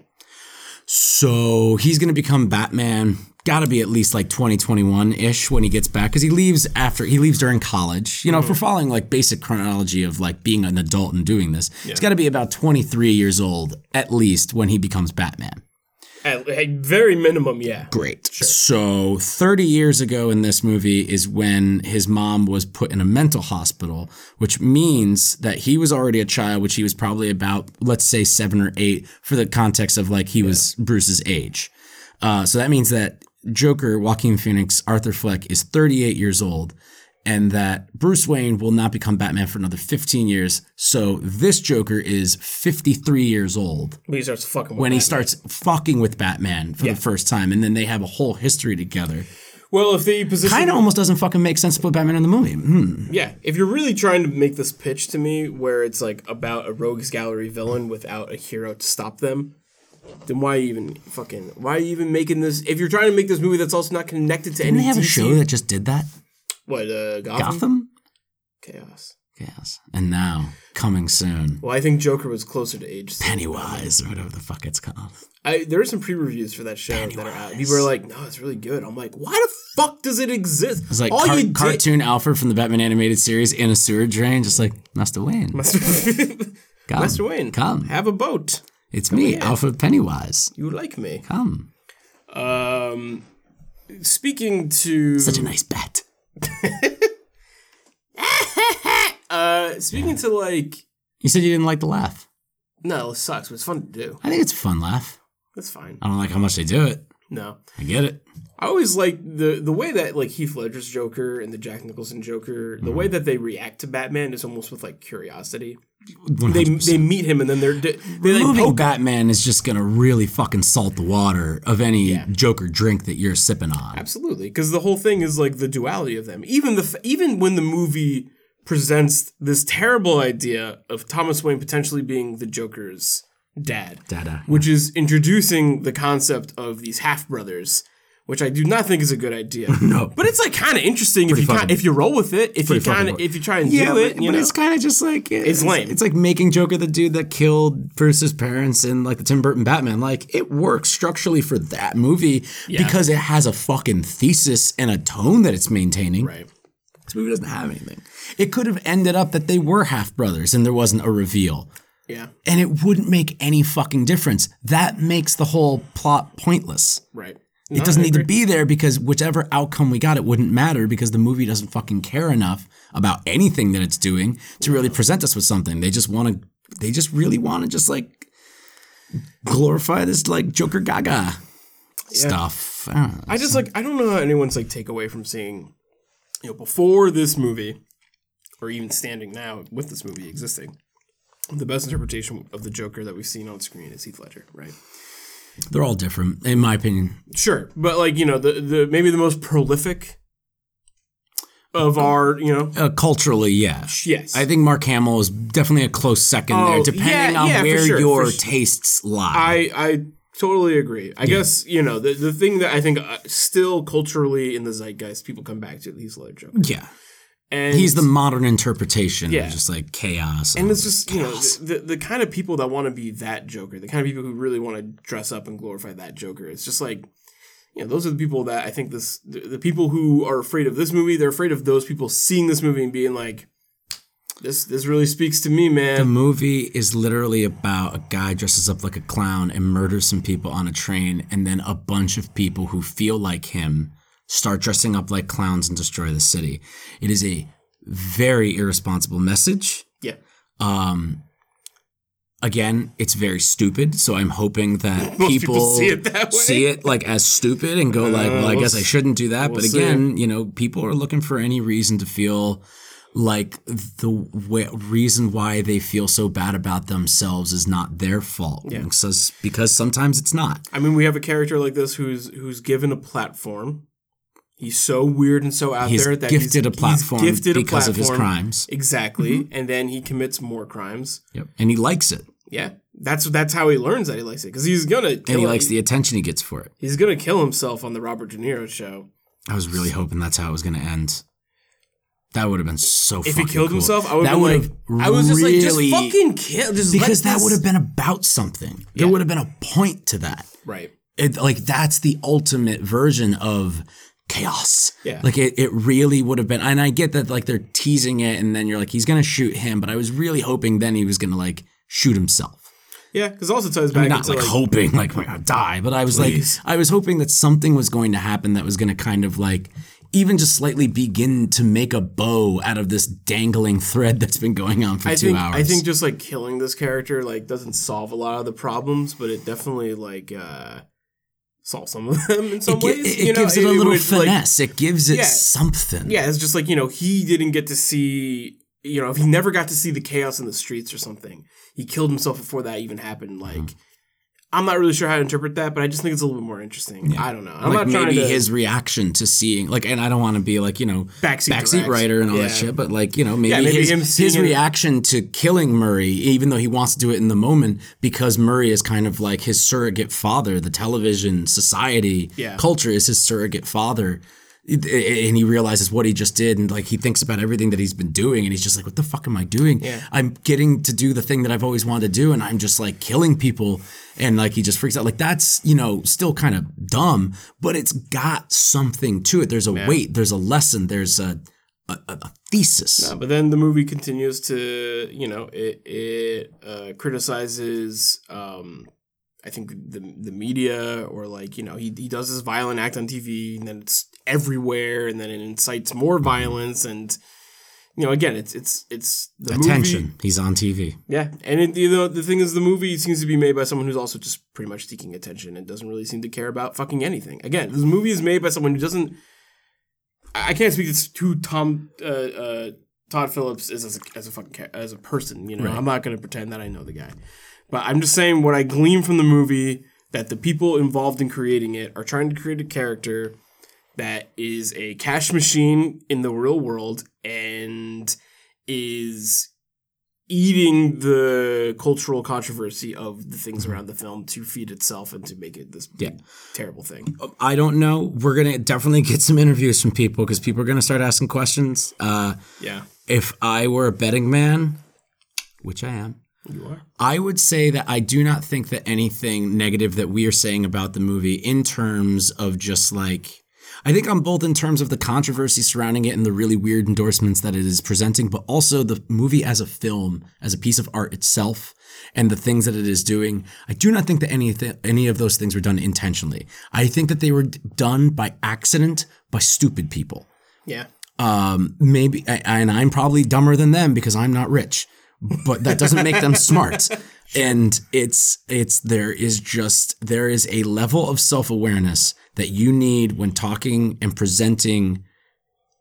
B: So he's going to become Batman. Got to be at least like 2021 ish when he gets back because he leaves after he leaves during college. You know, if we're following like basic chronology of like being an adult and doing this, he's got to be about 23 years old at least when he becomes Batman.
A: At, at very minimum, yeah.
B: Great. So 30 years ago in this movie is when his mom was put in a mental hospital, which means that he was already a child, which he was probably about, let's say, seven or eight for the context of like he was Bruce's age. Uh, so that means that Joker, Joaquin Phoenix, Arthur Fleck is 38 years old, and that Bruce Wayne will not become Batman for another 15 years. So this Joker is 53 years old
A: When he starts fucking with
B: when he
A: Batman.
B: starts fucking with Batman for
A: Yeah.
B: the first time, and then they have a whole history together.
A: Well, if the position
B: Kind of almost doesn't fucking make sense to put Batman in the movie. Hmm.
A: Yeah, if you're really trying to make this pitch to me where it's like about a rogues gallery villain without a hero to stop them, then why even fucking why are you even making this? If you're trying to make this movie that's also not connected to
B: Didn't
A: any
B: they have a show that just did that?
A: what uh, Gotham?
B: Gotham?
A: chaos.
B: Yes. And now, coming soon,
A: Well, I think Joker was closer to age.
B: Pennywise, or whatever the fuck it's called.
A: I there are some pre-reviews for that show that are out. People are like, "No, it's really good." I'm like, "Why the fuck does it exist?"
B: It's like
A: All
B: car-
A: did-
B: cartoon Alfred from the Batman animated series in a sewer drain, just like, Master Wayne.
A: Master. Master Wayne,
B: Come.
A: have a boat.
B: It's me,
A: here.
B: Alfred Pennywise.
A: You like me.
B: Come.
A: Um, speaking to
B: Such a nice bet.
A: uh, speaking to like,
B: You said you didn't like the laugh.
A: no, it sucks, but it's fun to do.
B: I think it's a fun laugh.
A: That's fine.
B: I don't like how much they do it.
A: No,
B: I get it.
A: I always like the the way that like Heath Ledger's Joker and the Jack Nicholson Joker, the way
B: Mm.
A: that they react to Batman is almost with like curiosity.
B: 100%.
A: They they meet him and then they're they like
B: Moving
A: poke
B: Batman is just gonna really fucking salt the water of any Joker drink that you're sipping on.
A: Absolutely, because the whole thing is like the duality of them. Even the even when the movie presents this terrible idea of Thomas Wayne potentially being the Joker's dad,
B: Dada.
A: which is introducing the concept of these half brothers, which I do not think is a good idea.
B: No.
A: but it's like kind of interesting if you if you roll with it. If you
B: Pretty fucking
A: kind of if you try and
B: Yeah,
A: do
B: but,
A: it, you
B: but
A: know.
B: it's kind of just like it's,
A: lame.
B: It's like making Joker the dude that killed Bruce's parents in like the Tim Burton Batman. Like it works structurally for that movie because it has a fucking thesis and a tone that it's maintaining.
A: right.
B: This movie doesn't have anything. It could have ended up that they were half brothers and there wasn't a reveal.
A: Yeah.
B: And it wouldn't make any fucking difference. That makes the whole plot pointless.
A: Right.
B: It doesn't need to be there because whichever outcome we got, it wouldn't matter because the movie doesn't fucking care enough about anything that it's doing to really present us with something. They just want to, they just really want to just like glorify this like Joker Gaga stuff. I know.
A: I just ah, like I don't know how anyone's like take away from seeing, you know, before this movie, or even standing now with this movie existing, the best interpretation of the Joker that we've seen on screen is Heath Ledger, right?
B: They're all different, in my opinion.
A: Sure, but like you know, the the maybe the most prolific of our you know.
B: Uh, culturally, yeah.
A: Yes,
B: I think Mark Hamill is definitely a close second
A: Oh,
B: there, depending
A: yeah,
B: on
A: yeah,
B: where
A: sure,
B: your
A: sure.
B: tastes lie.
A: I I totally agree. I guess you know the the thing that I think uh, still culturally in the zeitgeist people come back to Heath Ledger
B: yeah.
A: And
B: He's the modern interpretation
A: Yeah.
B: of just like chaos.
A: and it's just you know the, the the kind of people that want to be that Joker, the kind of people who really want to dress up and glorify that Joker. It's just like you know those are the people that I think this the, the people who are afraid of this movie. They're afraid of those people seeing this movie and being like, this this really speaks to me, man.
B: The movie is literally about a guy dresses up like a clown and murders some people on a train, and then a bunch of people who feel like him start dressing up like clowns and destroy the city. It is a very irresponsible message.
A: Yeah,
B: Um, again, it's very stupid, so I'm hoping that people,
A: people see it that way.
B: see it like as stupid and go like, "Well, I
A: we'll
B: guess I shouldn't do that."
A: we'll
B: but again, you know, people are looking for any reason to feel like the w- reason why they feel so bad about themselves is not their fault.
A: Yeah.
B: Because, because sometimes it's not.
A: I mean, we have a character like this who's who's given a platform. He's so weird and so out
B: He's
A: there that
B: gifted
A: he's,
B: a platform
A: he's gifted a platform
B: because of his crimes.
A: Exactly,
B: Mm-hmm.
A: and then he commits more crimes.
B: Yep. And he likes it.
A: Yeah, that's that's how he learns that he likes it because he's gonna kill
B: And he
A: him-
B: likes the attention he gets for it.
A: he's gonna kill himself on the Robert De Niro show.
B: I was really hoping that's how it was going to end. That would have been so. Funny.
A: If he killed
B: cool.
A: himself, I would
B: that
A: have
B: would
A: like,
B: have
A: I was just like, just
B: really-
A: fucking kill, just
B: because that would have been about something. There would have been a point to that.
A: right.
B: It, like that's the ultimate version of chaos.
A: Yeah.
B: Like it, it really would have been. And I get that like they're teasing it, and then you're like he's gonna shoot him, but I was really hoping then he was gonna like shoot himself.
A: Yeah, because also ties
B: I
A: back
B: mean, not like,
A: like,
B: hoping like we're gonna die, but I was
A: Please.
B: like I was hoping that something was going to happen that was gonna kind of like even just slightly begin to make a bow out of this dangling thread that's been going on for
A: I
B: two
A: think
B: hours.
A: I think just like killing this character like doesn't solve a lot of the problems, but it definitely like uh solves some of them in some
B: it,
A: ways.
B: it
A: you know,
B: gives it, a little
A: would, like,
B: finesse. it gives it
A: Yeah.
B: something.
A: Yeah, it's just like, you know, he didn't get to see, you know, if he never got to see the chaos in the streets or something, he killed himself before that even happened. Like,
B: Mm-hmm.
A: I'm not really sure how to interpret that, but I just think it's a little bit more interesting. I don't know. I'm
B: like
A: not trying
B: maybe
A: to
B: his reaction to seeing like and I don't want to be like you know
A: Backseat
B: backseat writer and all
A: Yeah.
B: that shit but like you know maybe,
A: Yeah, maybe
B: his, his reaction to killing Murray even though he wants to do it in the moment because Murray is kind of like his surrogate father the television society
A: Yeah.
B: culture is his surrogate father and he realizes what he just did and like he thinks about everything that he's been doing and he's just like what the fuck am I doing?
A: Yeah.
B: I'm getting to do the thing that I've always wanted to do and I'm just like killing people and like he just freaks out. Like that's you know still kind of dumb but it's got something to it. There's a weight there's a lesson there's a a, a thesis.
A: Uh, but then the movie continues to, you know, it it uh, criticizes, um, I think the the media or like you know he he does this violent act on TV and then it's everywhere and then it incites more violence and you know again it's it's it's the
B: attention.
A: Movie
B: he's on TV
A: yeah and it, you know the thing is the movie seems to be made by someone who's also just pretty much seeking attention and doesn't really seem to care about fucking anything. Again this movie is made by someone who doesn't I can't speak to Tom uh, uh, Todd Phillips is as a, as a fucking as a person. You know,
B: Right.
A: I'm not gonna pretend that I know the guy, but I'm just saying what I glean from the movie that the people involved in creating it are trying to create a character that is a cash machine in the real world and is eating the cultural controversy of the things around the film to feed itself and to make it this
B: Yeah.
A: terrible thing.
B: I don't know we're gonna definitely get some interviews from people because people are gonna start asking questions uh,
A: Yeah,
B: if I were a betting man which I am
A: you are.
B: I would say that I do not think that anything negative that we are saying about the movie in terms of just like I think on both in terms of the controversy surrounding it and the really weird endorsements that it is presenting, but also the movie as a film, as a piece of art itself, and the things that it is doing. I do not think that any of any of those things were done intentionally. I think that they were done by accident by stupid people
A: Yeah.
B: um, maybe, I- and I'm probably dumber than them because I'm not rich, but that doesn't make them smart. And it's, it's, there is just, there is a level of self awareness that you need when talking and presenting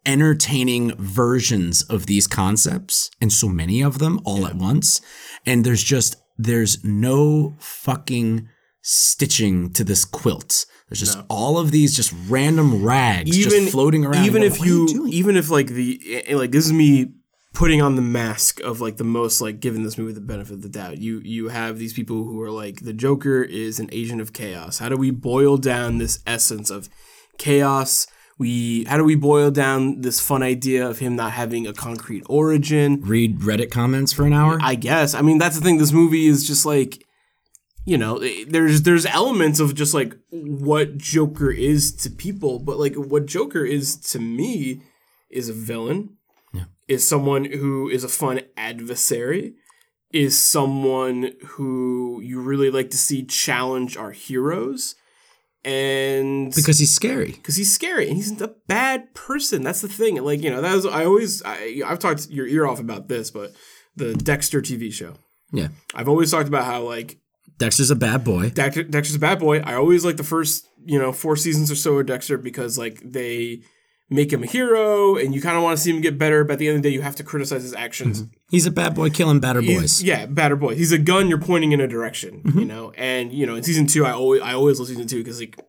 B: entertaining versions of these concepts and so many of them all at once. And there's just, there's no fucking stitching to this quilt. There's just all of these just random rags
A: even
B: just floating around.
A: Even if
B: like, "What are
A: you, even if like the eh, like this is me putting on the mask of like the most like giving this movie the benefit of the doubt. You you have these people who are like the Joker is an agent of chaos. How do we boil down this essence of chaos? We how do we boil down this fun idea of him not having a concrete origin?
B: read Reddit comments for an hour.
A: I guess. I mean, that's the thing. This movie is just like, you know, eh, there's there's elements of just like what Joker is to people, but like what Joker is to me is a villain. Is someone who is a fun adversary. Is someone who you really like to see challenge our heroes, and
B: because he's scary.
A: because he's scary and he's a bad person. That's the thing. Like you know, that was I always I, I've talked your ear off about this, but the Dexter TV show.
B: Yeah.
A: I've always talked about how like
B: Dexter's a bad boy.
A: Dexter, Dexter's a bad boy. I always like the first you know four seasons or so of Dexter because like they make him a hero and you kind of want to see him get better. But at the end of the day, you have to criticize his actions.
B: He's a bad boy killing batter
A: He's-
B: boys.
A: Yeah, batter boy. He's a gun you're pointing in a direction, you know. And you know, in season two, I always I always love season two because like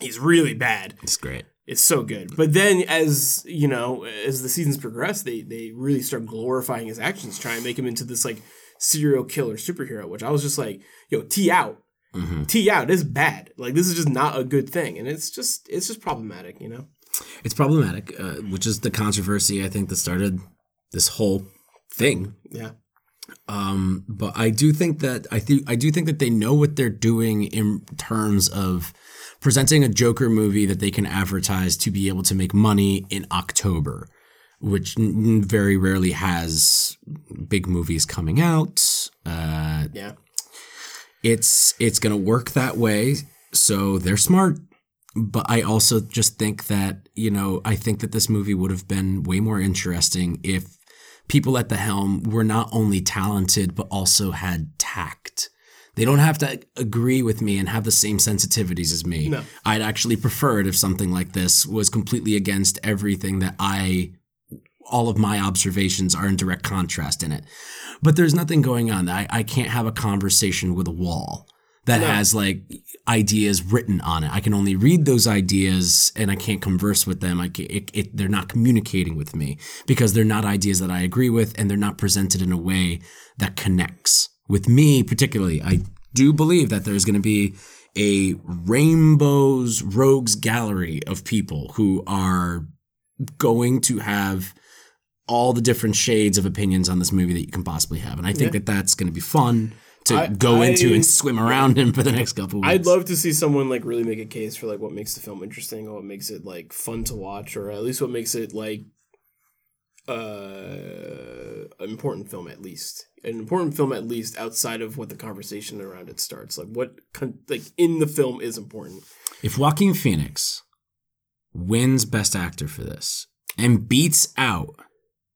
A: he's really bad.
B: It's great.
A: It's so good. But then as, you know, as the seasons progress, they they really start glorifying his actions, try and make him into this like serial killer superhero, which I was just like, yo, T out.
B: Mm-hmm.
A: T out is bad. Like this is just not a good thing. And it's just it's just problematic, you know?
B: It's problematic, uh, which is the controversy I think that started this whole thing.
A: Yeah.
B: Um, but I do think that I think I do think that they know what they're doing in terms of presenting a Joker movie that they can advertise to be able to make money in October, which n- very rarely has big movies coming out. Uh,
A: Yeah.
B: it's it's going to work that way so they're smart but i also just think that you know i think that this movie would have been way more interesting if people at the helm were not only talented but also had tact they don't have to agree with me and have the same sensitivities as me
A: No.
B: i'd actually prefer it if something like this was completely against everything that i all of my observations are in direct contrast in it. But there's nothing going on. I, I can't have a conversation with a wall that has like ideas written on it. I can only read those ideas and I can't converse with them. I it, it, they're not communicating with me because they're not ideas that I agree with and they're not presented in a way that connects with me particularly. I do believe that there's going to be a rainbows rogues gallery of people who are going to have all the different shades of opinions on this movie that you can possibly have. And I think that that's going to be fun to
A: I-
B: go into and swim around in for the next couple weeks.
A: I'd love to see someone like really make a case for like what makes the film interesting or what makes it like fun to watch or at least what makes it like uh an important film at least. An important film at least outside of what the conversation around it starts. Like what con- like in the film is important.
B: If Joaquin Phoenix wins Best Actor for this and beats out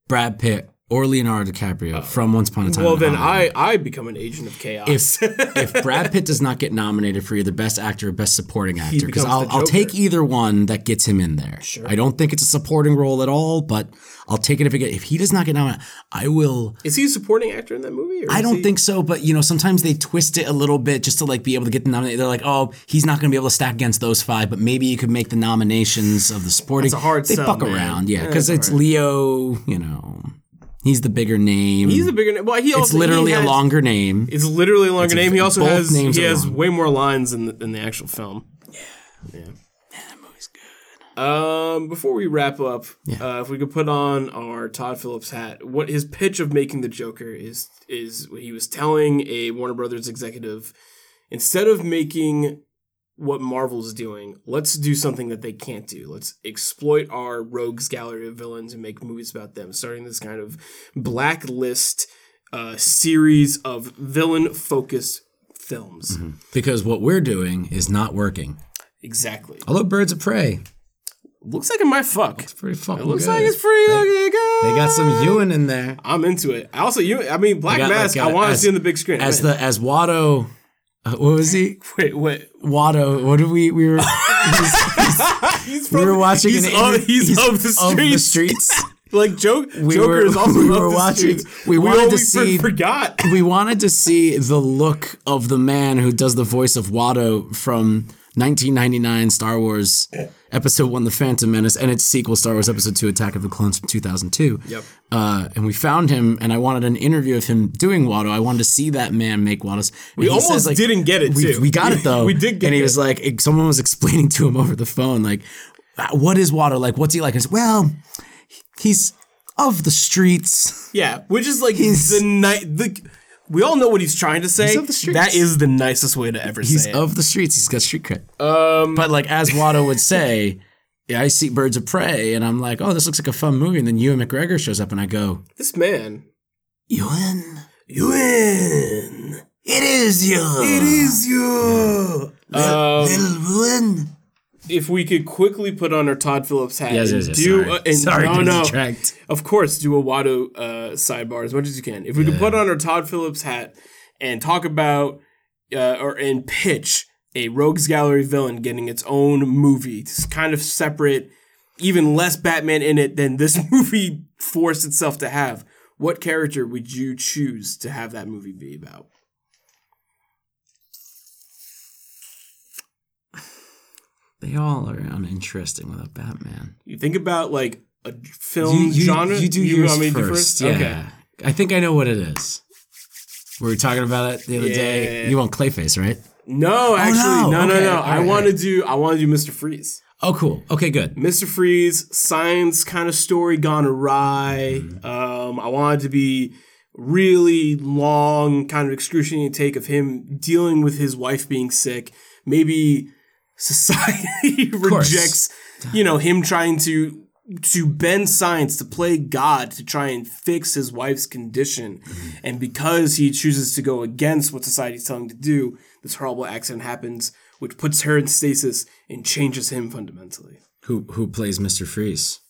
B: Brad Pitt or Leonardo DiCaprio oh. from Once Upon a Time,
A: well then
B: Hollywood,
A: i i become an agent of chaos
B: if if Brad Pitt does not get nominated for either Best Actor or Best Supporting Actor, because I'll I'll take either one that gets him in there.
A: Sure.
B: I don't think it's a supporting role at all, but I'll take it if it get, if he does not get nominated. I will.
A: is he a supporting actor in that movie or
B: I don't
A: he-
B: think so, but you know sometimes they twist it a little bit just to like be able to get the nomination. They're like, oh, he's not going to be able to stack against those five, but maybe you could make the nominations of the supporting.
A: That's a hard
B: They
A: sell,
B: fuck
A: man.
B: around, yeah,
A: Yeah,
B: because
A: it's
B: it's Leo. You know, he's the bigger name.
A: he's a bigger name well he also
B: it's literally
A: he
B: a longer name.
A: it's literally a longer
B: It's a-
A: name he also has he has
B: long.
A: way more lines in the, in the actual film Yeah. Yeah. Man, that movie's good. Um, before we wrap up, uh, if we could put on our Todd Phillips hat, what his pitch of making the Joker is is he was telling a Warner Brothers executive, instead of making what Marvel's doing, let's do something that they can't do. Let's exploit our rogues gallery of villains and make movies about them, starting this kind of blacklist uh, series of villain focused films.
B: Because what we're doing is not working.
A: Exactly.
B: Although Birds of Prey,
A: Looks like it might fuck.
B: It's pretty fucking
A: It looks
B: good.
A: like it's pretty looking good.
B: They got some Ewan in there.
A: I'm into it. I also, you, I mean, Black
B: got, like,
A: Mask. I
B: uh,
A: want to see on the big screen.
B: As the as Watto, uh, what was he?
A: wait, wait.
B: Watto. What did we we were
A: He's
B: we were watching
A: He's
B: an
A: of,
B: interview-
A: he's, of the streets.
B: streets.
A: Like joke,
B: We
A: Joker
B: were-
A: is also
B: we were watching-
A: streets.
B: we wanted to see-
A: Forgot.
B: we wanted to see the look of the man who does the voice of Watto from 1999 Star Wars Episode One: The Phantom Menace and its sequel, Star Wars Episode Two: Attack of the Clones from 2002.
A: Yep.
B: Uh, and we found him, and I wanted an interview of him doing Watto. I wanted to see that man make Wattos.
A: We almost
B: says, like,
A: didn't get it
B: we,
A: too.
B: we got it though.
A: We did get
B: And he
A: it.
B: was like, someone was explaining to him over the phone, like, what is Watto like? What's he like? I said, well, he's of the streets.
A: Yeah, which is like
B: He's-
A: the night. The we all know what he's trying to say.
B: of the streets.
A: That is the nicest way to ever
B: He's
A: say it.
B: He's of the streets. He's got street cred.
A: Um,
B: But like as Watto would say, yeah, I see Birds of Prey, and I'm like, oh, this looks like a fun movie. And then Ewan McGregor shows up, and I go,
A: this man,
B: Ewan,
A: Ewan,
B: it is you.
A: it is you. Um,
B: Little Ewan.
A: If we could quickly put on our Todd Phillips hat
B: Yes,
A: and
B: yes, yes.
A: do
B: sorry.
A: uh, and
B: sorry
A: no no
B: distract.
A: of course do a Watto uh, sidebar as much as you can. If we could put on our Todd Phillips hat and talk about uh, or and pitch a Rogues Gallery villain getting its own movie, it's kind of separate, even less Batman in it than this movie forced itself to have. What character would you choose to have that movie be about?
B: They all are uninteresting without Batman.
A: You think about like a film genre.
B: You do yours
A: want me to
B: first. Yeah.
A: Okay.
B: I think I know what it is. We were talking about it the other day. You want Clayface, right?
A: No, actually, no,
B: no.
A: no,
B: Okay,
A: no.
B: all
A: I
B: right,
A: want to do. I want to do Mr. Freeze.
B: Oh, cool. Okay, good.
A: Mr. Freeze, science kind of story gone awry.
B: Mm-hmm.
A: Um, I wanted to be really long, kind of excruciating take of him dealing with his wife being sick. Maybe society rejects, you know, him trying to to bend science to play God to try and fix his wife's condition.
B: Mm-hmm.
A: And because he chooses to go against what society's telling him to do, this horrible accident happens, which puts her in stasis and changes him fundamentally.
B: Who who plays Mr. Freeze?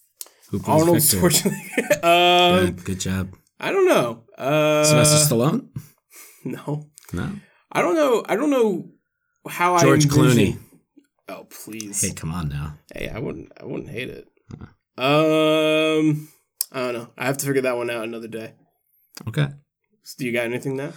B: Who plays
A: Arnold? Schwarzenegger. um,
B: Good, good job.
A: I don't know. Uh,
B: Sylvester Stallone?
A: no,
B: No.
A: I don't know. I don't know how
B: George
A: I george
B: Clooney.
A: Oh please.
B: Hey, come on now.
A: Hey, I wouldn't. I wouldn't hate it. Um, I don't know. I have to figure that one out another day.
B: Okay.
A: So do you got anything now?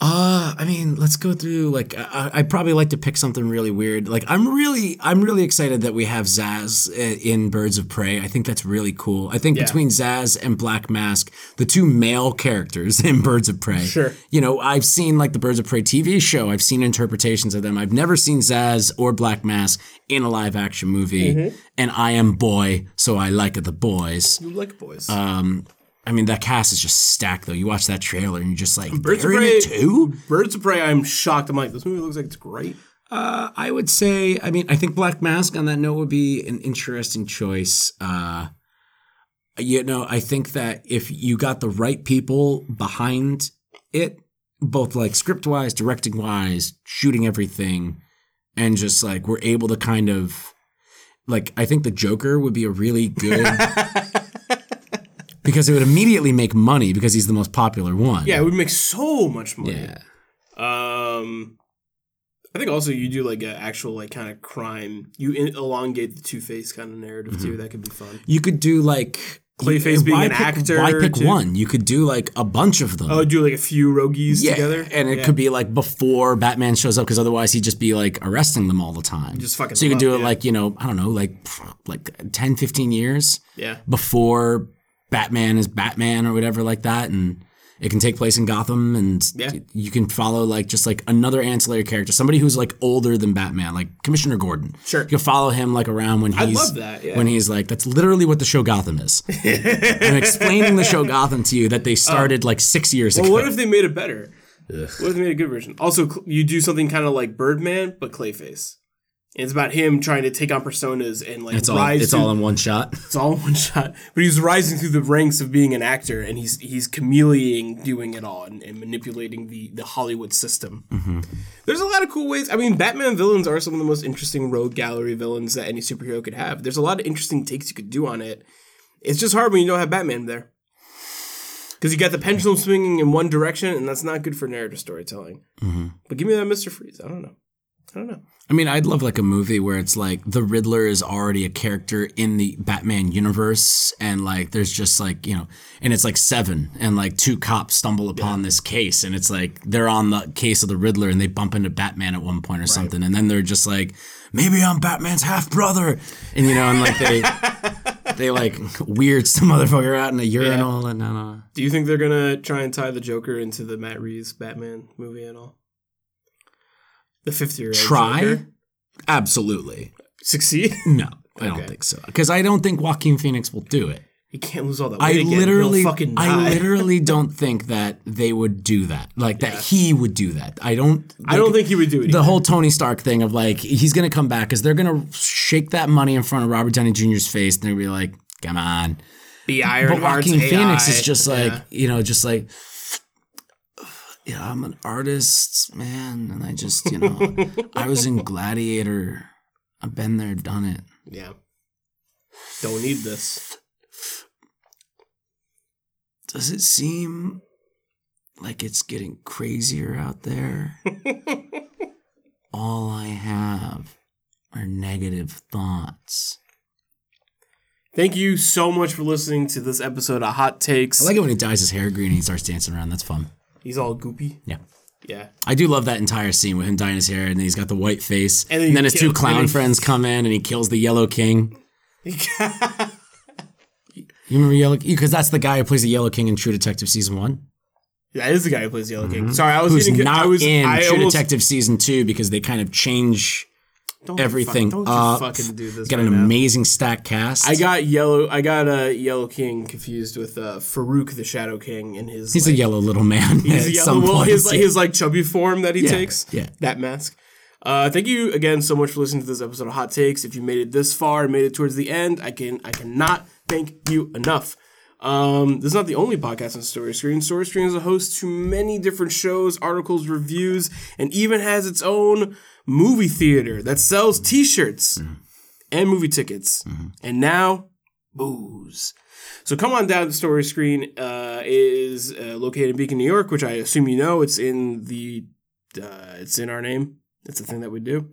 B: Uh, I mean, let's go through. Like, I, I'd probably like to pick something really weird. Like, I'm really, I'm really excited that we have Zsasz uh, in Birds of Prey. I think that's really cool. I think
A: Yeah.
B: between Zsasz and Black Mask, the two male characters in Birds of Prey.
A: Sure.
B: You know, I've seen like the Birds of Prey TV show. I've seen interpretations of them. I've never seen Zsasz or Black Mask in a live action movie.
A: Mm-hmm.
B: And I am boy, so I like the boys.
A: You like boys?
B: Um, I mean, that cast is just stacked though. You watch that trailer and you're just like,
A: Birds of Prey-
B: it too.
A: Birds of Prey. I'm shocked. I'm like, this movie looks like it's great.
B: Uh, I would say, I mean, I think Black Mask on that note would be an interesting choice. Uh, you know, I think that if you got the right people behind it, both like script wise, directing wise, shooting everything, and just like we're able to kind of like, I think the Joker would be a really good. because it would immediately make money because he's the most popular one.
A: Yeah, it would make so much money.
B: Yeah.
A: Um, I think also you do like an actual like kind of crime. You in- elongate the Two Face kind of narrative
B: Mm-hmm.
A: too. That could be fun.
B: You could do like
A: Clayface
B: you-
A: being
B: why
A: an
B: pick-
A: actor,
B: Why pick
A: too?
B: one? You could do like a bunch of them.
A: Oh, do like a few rogues
B: yeah,
A: together,
B: and it
A: Yeah.
B: could be like before Batman shows up because otherwise he'd just be like arresting them all the time.
A: Just fucking
B: So you could do
A: up,
B: it
A: yeah.
B: like you know I don't know like like 10, 15 years
A: yeah.
B: before Batman is Batman or whatever like that, and it can take place in Gotham, and
A: Yeah.
B: you can follow like just like another ancillary character, somebody who's like older than Batman, like Commissioner Gordon.
A: Sure.
B: you can follow him like around when he's
A: I'd love that, yeah.
B: when he's like that's literally what the show Gotham is. I'm explaining the show Gotham to you that they started like six years
A: Well,
B: ago.
A: what if they made it better? What if they made a good version? Also, you do something kind of like Birdman, but Clayface. It's about him trying to take on personas and like
B: it's all
A: rise.
B: it's
A: through-
B: all in one shot.
A: It's all in one shot. But he's rising through the ranks of being an actor, and he's he's chameleoning doing it all and, and manipulating the the Hollywood system.
B: Mm-hmm.
A: There's a lot of cool ways. I mean, Batman villains are some of the most interesting rogue gallery villains that any superhero could have. There's a lot of interesting takes you could do on it. It's just hard when you don't have Batman there. Because you got the pendulum swinging in one direction, and that's not good for narrative storytelling.
B: Mm-hmm.
A: But give me that Mr. Freeze. I don't know. I don't know.
B: I mean, I'd love like a movie where it's like the Riddler is already a character in the Batman universe, and like there's just like you know, and it's like seven, and like two cops stumble upon this case, and it's like they're on the case of the Riddler, and they bump into Batman at one point or something, and then they're just like, maybe I'm Batman's half brother, and you know, and like they they like weird some motherfucker out in a urinal, and uh,
A: Do you think they're gonna try and tie the Joker into the Matt Reeves Batman movie at all? The fifty year old
B: try, absolutely,
A: succeed.
B: no, I don't think so, because I don't think Joaquin Phoenix will do it.
A: He can't lose all that.
B: I
A: weight again.
B: Literally. I literally don't think that they would do that. Like that he would do that. I don't.
A: I don't think he would do it.
B: the
A: either.
B: whole Tony Stark thing of like he's gonna come back because they're gonna shake that money in front of Robert Downey Jr.'s face and gonna be like, "Come on."
A: the Iron
B: But Joaquin Phoenix is just like
A: Yeah.
B: you know, just like. Yeah, I'm an artist, man, and I just, you know, I was in Gladiator. I've been there, done it.
A: yeah. Don't need this.
B: Does it seem like it's getting crazier out there? All I have are negative thoughts.
A: Thank you so much for listening to this episode of Hot Takes.
B: I like it when he dyes his hair green and he starts dancing around. That's fun.
A: He's all goopy.
B: Yeah.
A: Yeah.
B: I do love that entire scene with him dyeing his hair and then he's got the white face.
A: And
B: And
A: then
B: then, his two clown
A: then-
B: friends come in and he kills the Yellow King. You remember Yellow King? Because that's the guy who plays the Yellow King in True Detective Season 1.
A: that is the guy who plays the Yellow King. Sorry, I was
B: Mm-hmm. Who's
A: getting.
B: not
A: I was
B: in
A: I
B: True
A: almost,
B: Detective Season 2 because they kind of change
A: don't
B: everything
A: Fuck, don't
B: up.
A: fucking do this.
B: Got
A: right
B: an
A: now.
B: amazing stack cast.
A: I got yellow. I got a uh, Yellow King confused with uh, Farouk the Shadow King and his.
B: He's
A: like,
B: a yellow little man.
A: He's a yellow.
B: some
A: Well, his like his like chubby form that he
B: Yeah,
A: takes.
B: yeah.
A: That mask. Uh, thank you again so much for listening to this episode of Hot Takes. If you made it this far and made it towards the end, I can I cannot thank you enough. Um, this is not the only podcast on Story Screen. Story Screen is a host to many different shows, articles, reviews, and even has its own movie theater that sells T-shirts and movie tickets, and now booze. So come on down to Story Screen. Uh, is uh, located in Beacon, New York, which I assume you know. It's in the uh, it's in our name. It's the thing that we do.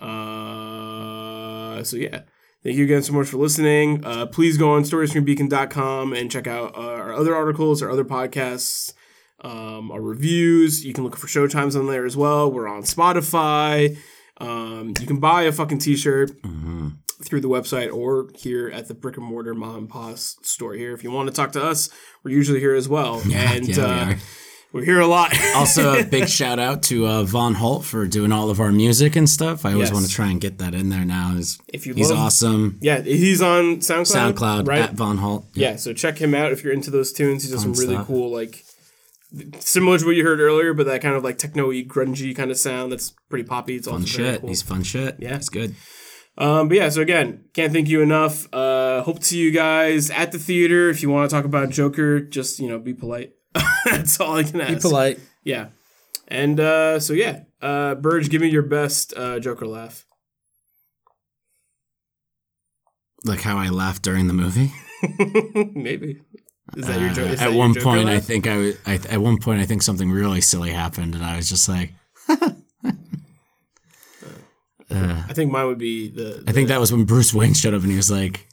A: Uh, so yeah. Thank you again so much for listening. Uh, please go on storyscreenbeacon.com and check out uh, our other articles, our other podcasts, um, our reviews. You can look for show times on there as well. We're on Spotify. Um, you can buy a fucking t-shirt through the website or here at the brick and mortar mom and pop store here. If you want to talk to us, we're usually here as well.
B: Yeah,
A: and
B: yeah, we
A: uh,
B: are.
A: We're here a lot.
B: also, a big shout out to uh, Von Holt for doing all of our music and stuff. I always
A: Yes.
B: want to try and get that in there now. He's,
A: If you
B: he's
A: love-
B: awesome.
A: yeah, he's on SoundCloud.
B: SoundCloud
A: right?
B: at Von Holt.
A: yeah, so check him out if you're into those tunes. He does some really
B: stuff.
A: cool, like similar to what you heard earlier, but that kind of like techno-y, grungy kind of sound that's pretty poppy. It's
B: Fun shit.
A: cool.
B: He's fun shit.
A: Yeah.
B: It's good.
A: Um, but yeah, so again, can't thank you enough. Uh, hope to see you guys at the theater. If you want to talk about Joker, just you know, be polite. That's all I can ask. Be polite. Yeah. And uh, so yeah, uh, Burge, give me your best uh, Joker laugh.
B: Like how I laughed during the movie.
A: Maybe. Is that your
B: Uh,
A: joke? is
B: at one
A: Joker
B: point, I think I, was, I at one point I think something really silly happened, and I was just like,
A: I think mine would be the.
B: I think that was when Bruce Wayne showed up and he was like,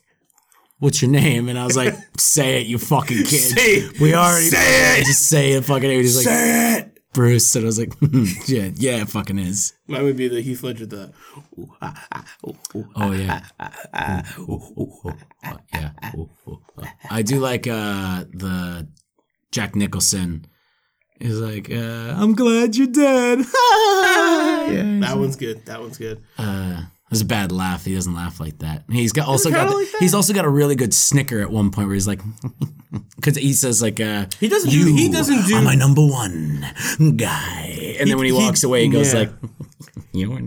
B: "What's your name?" And I was like, "Say it, you fucking kid.
A: Say.
B: We already
A: Say it.
B: Just say it, fucking." He was like,
A: Say it.
B: Bruce, and I was like, "Yeah, yeah, it fucking is."
A: Mine would be the Heath Ledger. The
B: Oh yeah, yeah. I do like uh, the Jack Nicholson. He's like, uh, "I'm glad you're dead." yeah,
A: that one's good. That one's good.
B: uh, it was a bad laugh. He doesn't laugh like that. He's got also got the-
A: like
B: he's also got a really good snicker at one point where he's like, because he says like, uh,
A: He doesn't do-
B: "You
A: he doesn't do-
B: my number one guy," and then when he,
A: he-
B: walks away, he goes
A: yeah.
B: like, "You are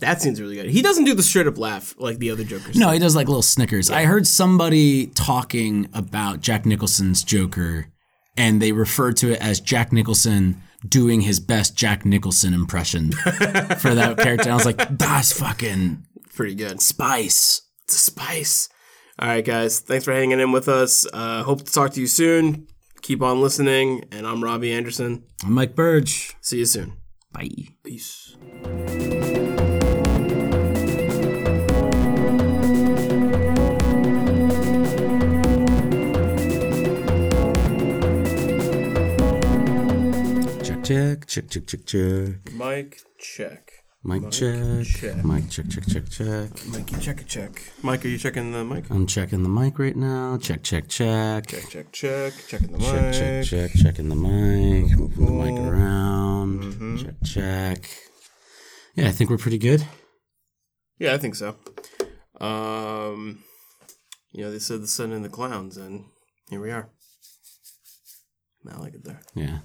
A: That seems really good. He doesn't do the straight up laugh like the other Jokers.
B: No, he does like little snickers. I heard somebody talking about Jack Nicholson's Joker, and they referred to it as Jack Nicholson doing his best Jack Nicholson impression for that character. And I was like, that's fucking
A: pretty good.
B: spice.
A: It's a spice. All right, guys. Thanks for hanging in with us. Uh, hope to talk to you soon. Keep on listening. And I'm Robbie Anderson.
B: I'm Mike Burge.
A: See you soon.
B: Bye.
A: Peace.
B: Check, check, check, check, check, check.
A: Mike, check.
B: Mic check.
A: check.
B: Mic check, check, check, check.
A: Mikey, check a check. Mike, are you checking the mic?
B: I'm checking the mic right now. Check, check, check.
A: Check, check, check. Checking the mic.
B: Check, check, check, checking the mic, moving the mic around.
A: Mm-hmm.
B: Check, check. Yeah, I think we're pretty good.
A: Yeah, I think so. Um, you know, they said the sun and the clowns, and here we are. I like it there.
B: Yeah.